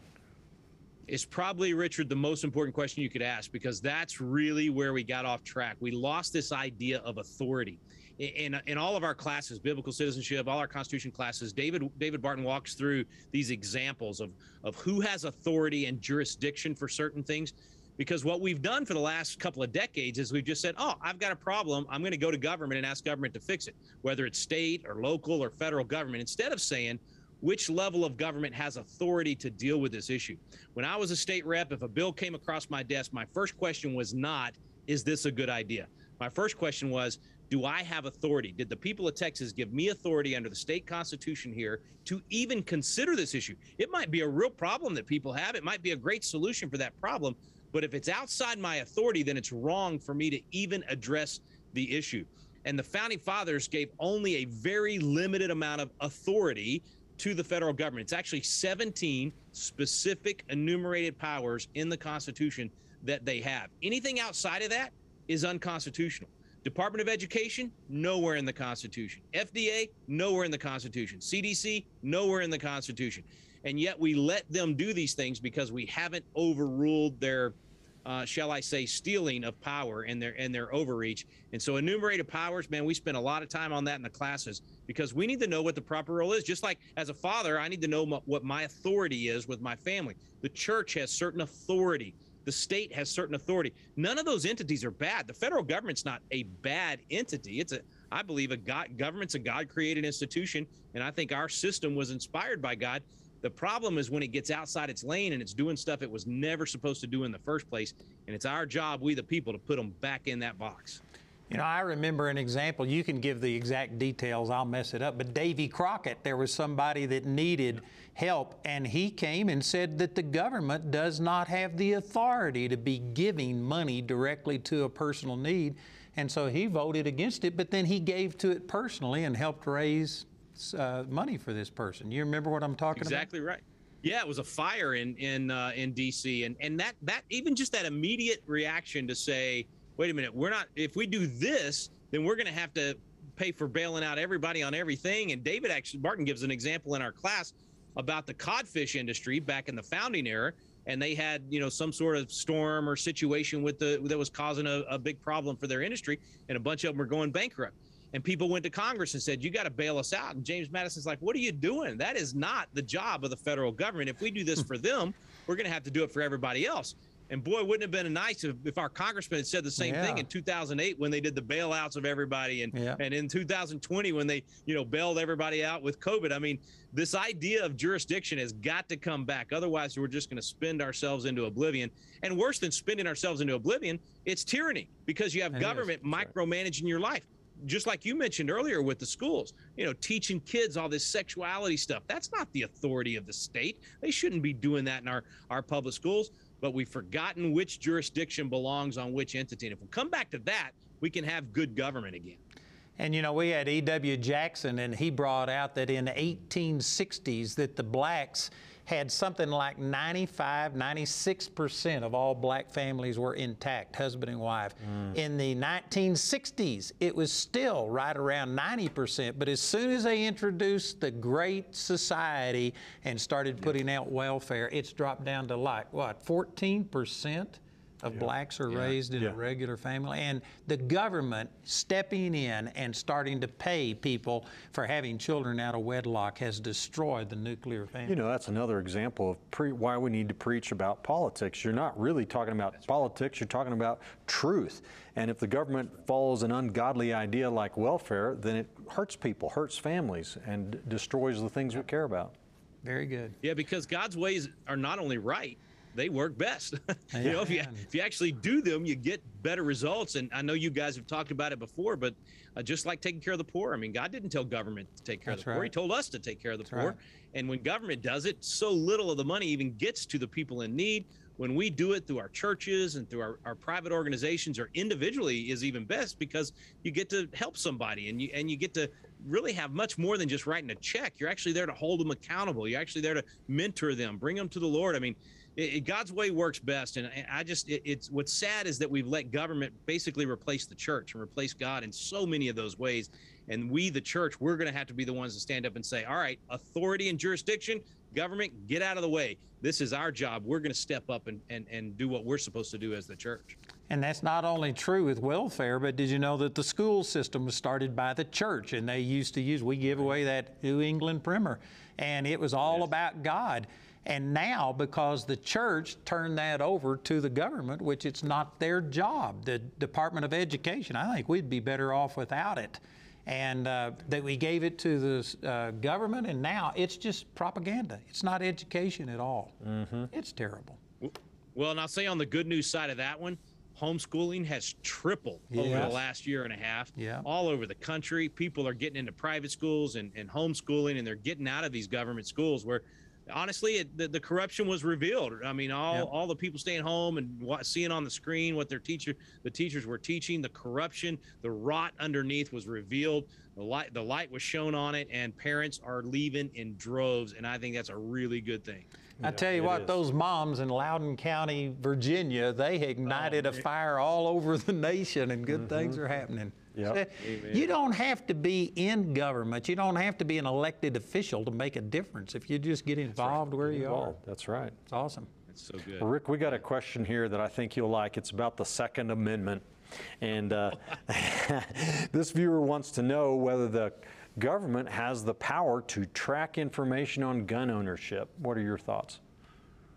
It's probably, Richard, the most important question you could ask because that's really where we got off track. We lost this idea of authority. In, in all of our classes, biblical citizenship, all our Constitution classes, David David Barton walks through these examples of of who has authority and jurisdiction for certain things because what we've done for the last couple of decades is we've just said, oh, I've got a problem. I'm going to go to government and ask government to fix it, whether it's state or local or federal government, instead of saying, which level of government has authority to deal with this issue. When I was a state rep, if a bill came across my desk, my first question was not, is this a good idea? My first question was, do I have authority? Did the people of Texas give me authority under the state constitution here to even consider this issue? It might be a real problem that people have. It might be a great solution for that problem. But if it's outside my authority, then it's wrong for me to even address the issue. And the founding fathers gave only a very limited amount of authority to the federal government. It's actually 17 specific enumerated powers in the Constitution that they have. Anything outside of that is unconstitutional. Department of Education, nowhere in the Constitution. FDA, nowhere in the Constitution. CDC, nowhere in the Constitution. And yet we let them do these things because we haven't overruled their, uh, shall I say, stealing of power and their and their overreach. And so enumerated powers, man, we spend a lot of time on that in the classes because we need to know what the proper role is. Just like as a father, I need to know what my authority is with my family. The church has certain authority the state has certain authority. None of those entities are bad. The federal government's not a bad entity. It's a, I believe, a God government's a God-created institution, and I think our system was inspired by God. The problem is when it gets outside its lane and it's doing stuff it was never supposed to do in the first place. And it's our job, we the people, to put them back in that box. You know, I remember an example. You can give the exact details, I'll mess it up. But Davy Crockett, there was somebody that needed help, and he came and said that the government does not have the authority to be giving money directly to a personal need. And so he voted against it, but then he gave to it personally and helped raise uh, money for this person. You remember what I'm talking exactly about? Exactly right. Yeah, it was a fire in in uh, in D.C. and and that that even just that immediate reaction to say, wait a minute, we're not. If we do this, then we're going to have to pay for bailing out everybody on everything. And David actually Barton gives an example in our class about the codfish industry back in the founding era and they had you know some sort of storm or situation with the that was causing a, a big problem for their industry and a bunch of them were going bankrupt and people went to Congress and said, "You got to bail us out." And James Madison's like, "What are you doing? That is not the job of the federal government. If we do this hmm. for them, we're going to have to do it for everybody else." And boy, wouldn't it have been nice if, if our congressman had said the same yeah. thing in 2008 when they did the bailouts of everybody, and yeah. and in 2020 when they you know bailed everybody out with COVID. I mean, this idea of jurisdiction has got to come back. Otherwise, we're just going to spend ourselves into oblivion. And worse than spending ourselves into oblivion, it's tyranny because you have it government micromanaging your life just like you mentioned earlier with the schools, you know, teaching kids all this sexuality stuff. That's not the authority of the state. They shouldn't be doing that in our, our public schools, but we've forgotten which jurisdiction belongs on which entity. And if we come back to that, we can have good government again. And you know, we had E.W. Jackson, and he brought out that in the 1860s that the blacks had something like 95, 96% of all black families were intact, husband and wife. Mm. In the 1960s, it was still right around 90%, but as soon as they introduced the Great Society and started putting out welfare, it's dropped down to like, what, 14%? Of blacks are raised in Yeah. a regular family, and the government stepping in and starting to pay people for having children out of wedlock has destroyed the nuclear family. You know, that's another example of pre- why we need to preach about politics. You're not really talking about politics, you're talking about truth. And if the government follows an ungodly idea like welfare, then it hurts people, hurts families, and destroys the things we care about. Very good. Yeah, because God's ways are not only right, they work best. [laughs] you know, if you if you actually do them, you get better results. And I know you guys have talked about it before, but uh, just like taking care of the poor, I mean, God didn't tell government to take care That's of the poor; He told us to take care of the That's poor. right. And when government does it, so little of the money even gets to the people in need. When we do it through our churches and through our, our private organizations or individually is even best because you get to help somebody and you and you get to really have much more than just writing a check. You're actually there to hold them accountable. You're actually there to mentor them, bring them to the Lord. I mean, it, it- God's way works best, and I- I just it, it's what's sad is that we've let government basically replace the church and replace God in so many of those ways. And we, the church, we're going to have to be the ones to stand up and say, "All right, authority and jurisdiction, government, get out of the way. This is our job. We're going to step up and, and and do what we're supposed to do as the church." And that's not only true with welfare, but did you know that the school system was started by the church? And they used to use, we give away that New England primer, and it was all about God. And now, because the church turned that over to the government, which it's not their job, the Department of Education, I think we'd be better off without it. And uh, that we gave it to the uh, government, and now it's just propaganda. It's not education at all. It's terrible. Well, and I'll say on the good news side of that one, homeschooling has tripled over the last year and a half. Yeah. All over the country, people are getting into private schools and, and homeschooling, and they're getting out of these government schools where, honestly, it, the, the corruption was revealed. I mean, all, Yeah. all the people staying home and wa- seeing on the screen what their teacher, the teachers were teaching, the corruption, the rot underneath was revealed. The light, the light was shown on it, and parents are leaving in droves, and I think that's a really good thing. I tell you it what, is. those moms in Loudoun County, Virginia, they ignited a oh, fire all over the nation, and good things mm-hmm. are happening. Yep. See, You don't have to be in government. You don't have to be an elected official to make a difference. If you just get involved where you are, That's right. it's awesome. It's so good. Rick, we got a question here that I think you'll like. It's about the Second Amendment. And uh, [laughs] this viewer wants to know whether the government has the power to track information on gun ownership. What are your thoughts?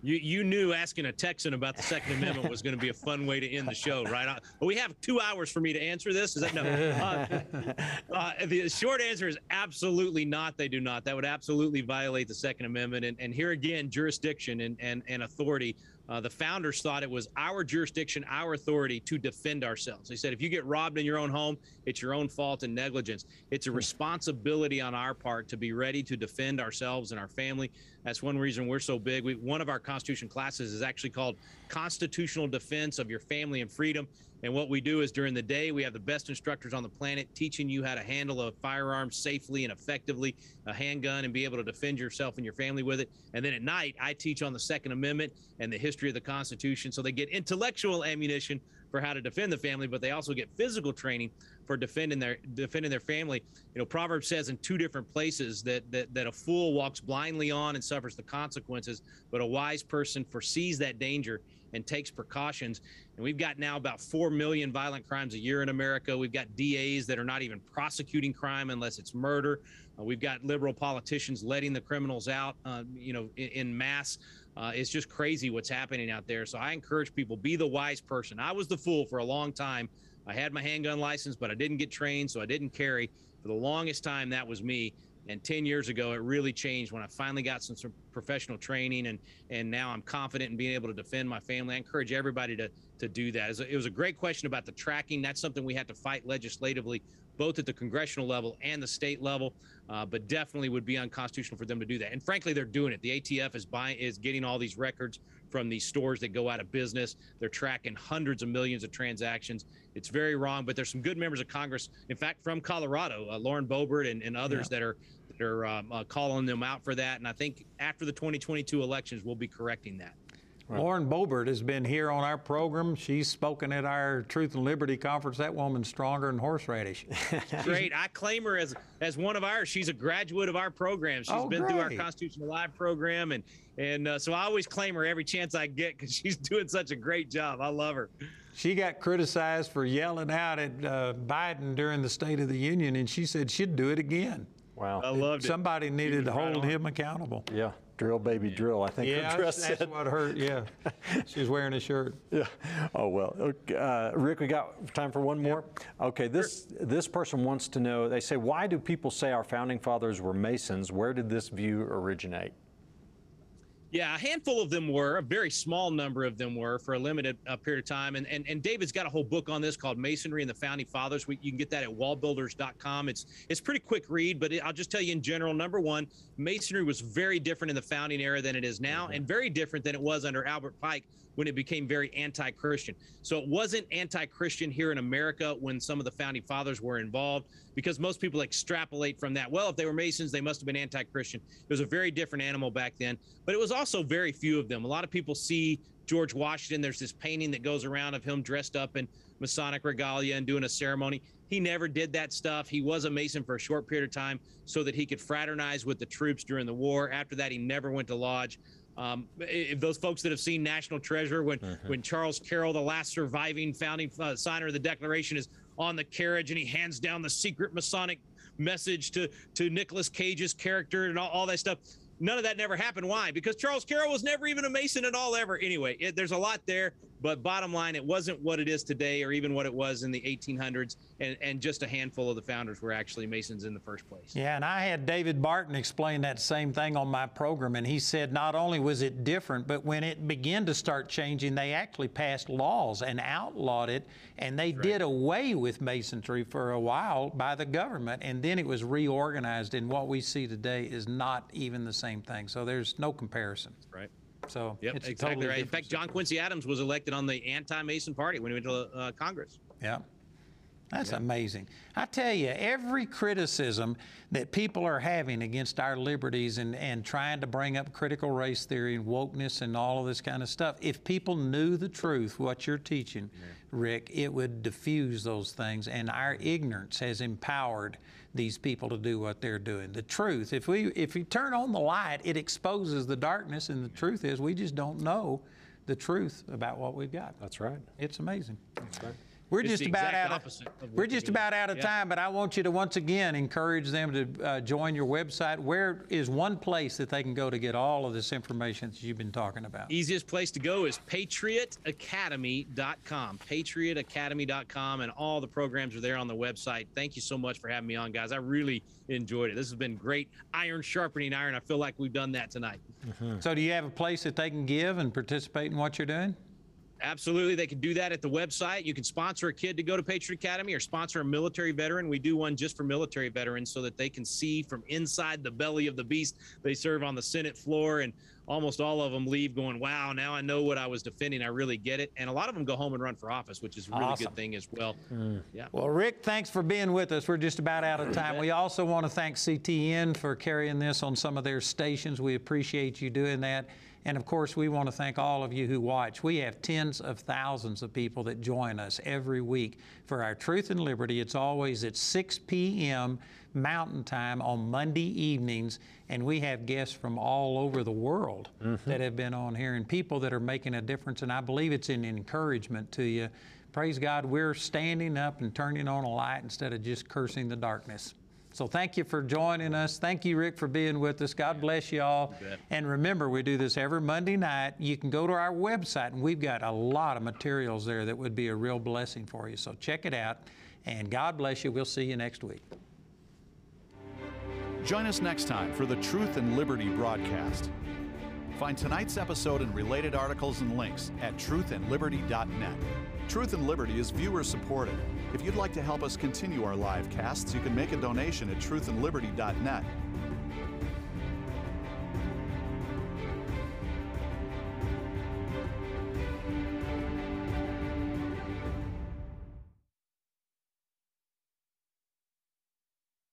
You you knew asking a Texan about the Second Amendment was going to be a fun way to end the show, right? Uh, we have two hours for me to answer this. Is that no? Uh, uh, the short answer is absolutely not. They do not. That would absolutely violate the Second Amendment. And, and here again, jurisdiction and and, and authority. Uh, the founders thought it was our jurisdiction, our authority to defend ourselves. They said if you get robbed in your own home, it's your own fault and negligence. It's a responsibility on our part to be ready to defend ourselves and our family. That's one reason we're so big. We, one of our Constitution classes is actually called Constitutional Defense of Your Family and Freedom. And what we do is during the day, we have the best instructors on the planet teaching you how to handle a firearm safely and effectively, a handgun, and be able to defend yourself and your family with it. And then at night, I teach on the Second Amendment and the history of the Constitution. So they get intellectual ammunition for how to defend the family, but they also get physical training for defending their defending their family. You know, Proverbs says in two different places that that, that a fool walks blindly on and suffers the consequences, but a wise person foresees that danger and takes precautions. And we've got now about 4 million violent crimes a year in America. We've got DAs that are not even prosecuting crime unless it's murder. Uh, we've got liberal politicians letting the criminals out, uh, you know, in, in mass. Uh, it's just crazy what's happening out there. So I encourage people be the wise person. I was the fool for a long time. I had my handgun license, but I didn't get trained, so I didn't carry. For the longest time, that was me. And 10 years ago, it really changed when I finally got some, some professional training, and and now I'm confident in being able to defend my family. I encourage everybody to to do that. It was a, it was a great question about the tracking. That's something we had to fight legislatively, both at the congressional level and the state level. Uh, but definitely would be unconstitutional for them to do that. And frankly, they're doing it. The ATF is buying is getting all these records from these stores that go out of business. They're tracking hundreds of millions of transactions. It's very wrong. But there's some good members of Congress, in fact, from Colorado, uh, Lauren Boebert and, and others that are that are um, uh, calling them out for that. And I think after the 2022 elections, we'll be correcting that. Lauren Boebert has been here on our program. She's spoken at our Truth and Liberty conference. That woman's stronger than horseradish. [laughs] Great. I claim her as as one of ours. She's a graduate of our program. She's Oh, been through our great. Constitution Alive program, and and uh, so I always claim her every chance I get because [laughs] she's doing such a great job. I love her. She got criticized for yelling out at uh, Biden during the State of the Union, and she said she'd do it again. Wow. I loved it. Somebody needed to was right hold him accountable. yeah. Drill, baby, drill. I think Yeah, her dress that's said. what her. Yeah, [laughs] she was wearing a shirt. Yeah. Oh well. Okay, Uh, Rick, we got time for one more. Okay. This this person wants to know. They say, why do people say our founding fathers were Masons? Where did this view originate? Yeah, a handful of them were, a very small number of them were for a limited uh, period of time. And, and and David's got a whole book on this called Masonry and the Founding Fathers. We, you can get that at wallbuilders.com. It's it's pretty quick read, but it, I'll just tell you in general. Number one, Masonry was very different in the founding era than it is now, and very different than it was under Albert Pike when it became very anti-Christian. So it wasn't anti-Christian here in America when some of the founding fathers were involved, because most people extrapolate from that. Well, if they were Masons, they must have been anti-Christian. It was a very different animal back then, but it was also very few of them. A lot of people see George Washington. There's this painting that goes around of him dressed up in Masonic regalia and doing a ceremony. He never did that stuff. He was a Mason for a short period of time so that he could fraternize with the troops during the war. After that, he never went to lodge. Um, if those folks that have seen National Treasure, when when Charles Carroll, the last surviving founding uh, signer of the Declaration, is on the carriage and he hands down the secret Masonic message to to Nicolas Cage's character and all, all that stuff. None of that never happened. Why? Because Charles Carroll was never even a Mason at all, ever. Anyway, it, there's a lot there, but bottom line, it wasn't what it is today, or even what it was in the 1800s, and, and just a handful of the founders were actually Masons in the first place. Yeah, and I had David Barton explain that same thing on my program, and he said not only was it different, but when it began to start changing, they actually passed laws and outlawed it, and they did away with Masonry for a while by the government, and then it was reorganized, and what we see today is not even the same thing. So there's no comparison. Right. So Yep, it's exactly totally right. In fact, John Quincy Adams was elected on the anti-Mason party when he went to uh, Congress. Yeah. That's amazing. I tell you, every criticism that people are having against our liberties and, and trying to bring up critical race theory and wokeness and all of this kind of stuff, if people knew the truth, what you're teaching, Rick, it would diffuse those things. And our ignorance has empowered these people to do what they're doing. The truth, if we if you turn on the light, it exposes the darkness, and the truth is we just don't know the truth about what we've got. That's right. It's amazing. We're It's just about out of of we're just about out of Yeah. time, but I want you to once again encourage them to uh, join your website. Where is one place that they can go to get all of this information that you've been talking about? Easiest place to go is patriotacademy.com. Patriotacademy.com, and all the programs are there on the website. Thank you so much for having me on, guys. I really enjoyed it. This has been great. Iron sharpening iron. I feel like we've done that tonight. So, do you have a place that they can give and participate in what you're doing? Absolutely. They can do that at the website. You can sponsor a kid to go to Patriot Academy or sponsor a military veteran. We do one just for military veterans so that they can see from inside the belly of the beast. They serve on the Senate floor, and almost all of them leave going, Wow, now I know what I was defending. I really get it. And a lot of them go home and run for office, which is a really Awesome. good thing as well. Mm. Yeah. Well, Rick, thanks for being with us. We're just about out of time. We also want to thank CTN for carrying this on some of their stations. We appreciate you doing that. And of course, we want to thank all of you who watch. We have tens of thousands of people that join us every week for our Truth and Liberty. It's always at 6 p.m. Mountain Time on Monday evenings, and we have guests from all over the world mm-hmm. that have been on here and people that are making a difference. And I believe it's an encouragement to you. Praise God, we're standing up and turning on a light instead of just cursing the darkness. So thank you for joining us. Thank you, Rick, for being with us. God bless you all. bet. And remember, we do this every Monday night. You can go to our website, and we've got a lot of materials there that would be a real blessing for you. So check it out. And God bless you. We'll see you next week. Join us next time for the Truth and Liberty broadcast. Find tonight's episode and related articles and links at truthandliberty.net. Truth and Liberty is viewer supported. If you'd like to help us continue our live casts, you can make a donation at truthandliberty.net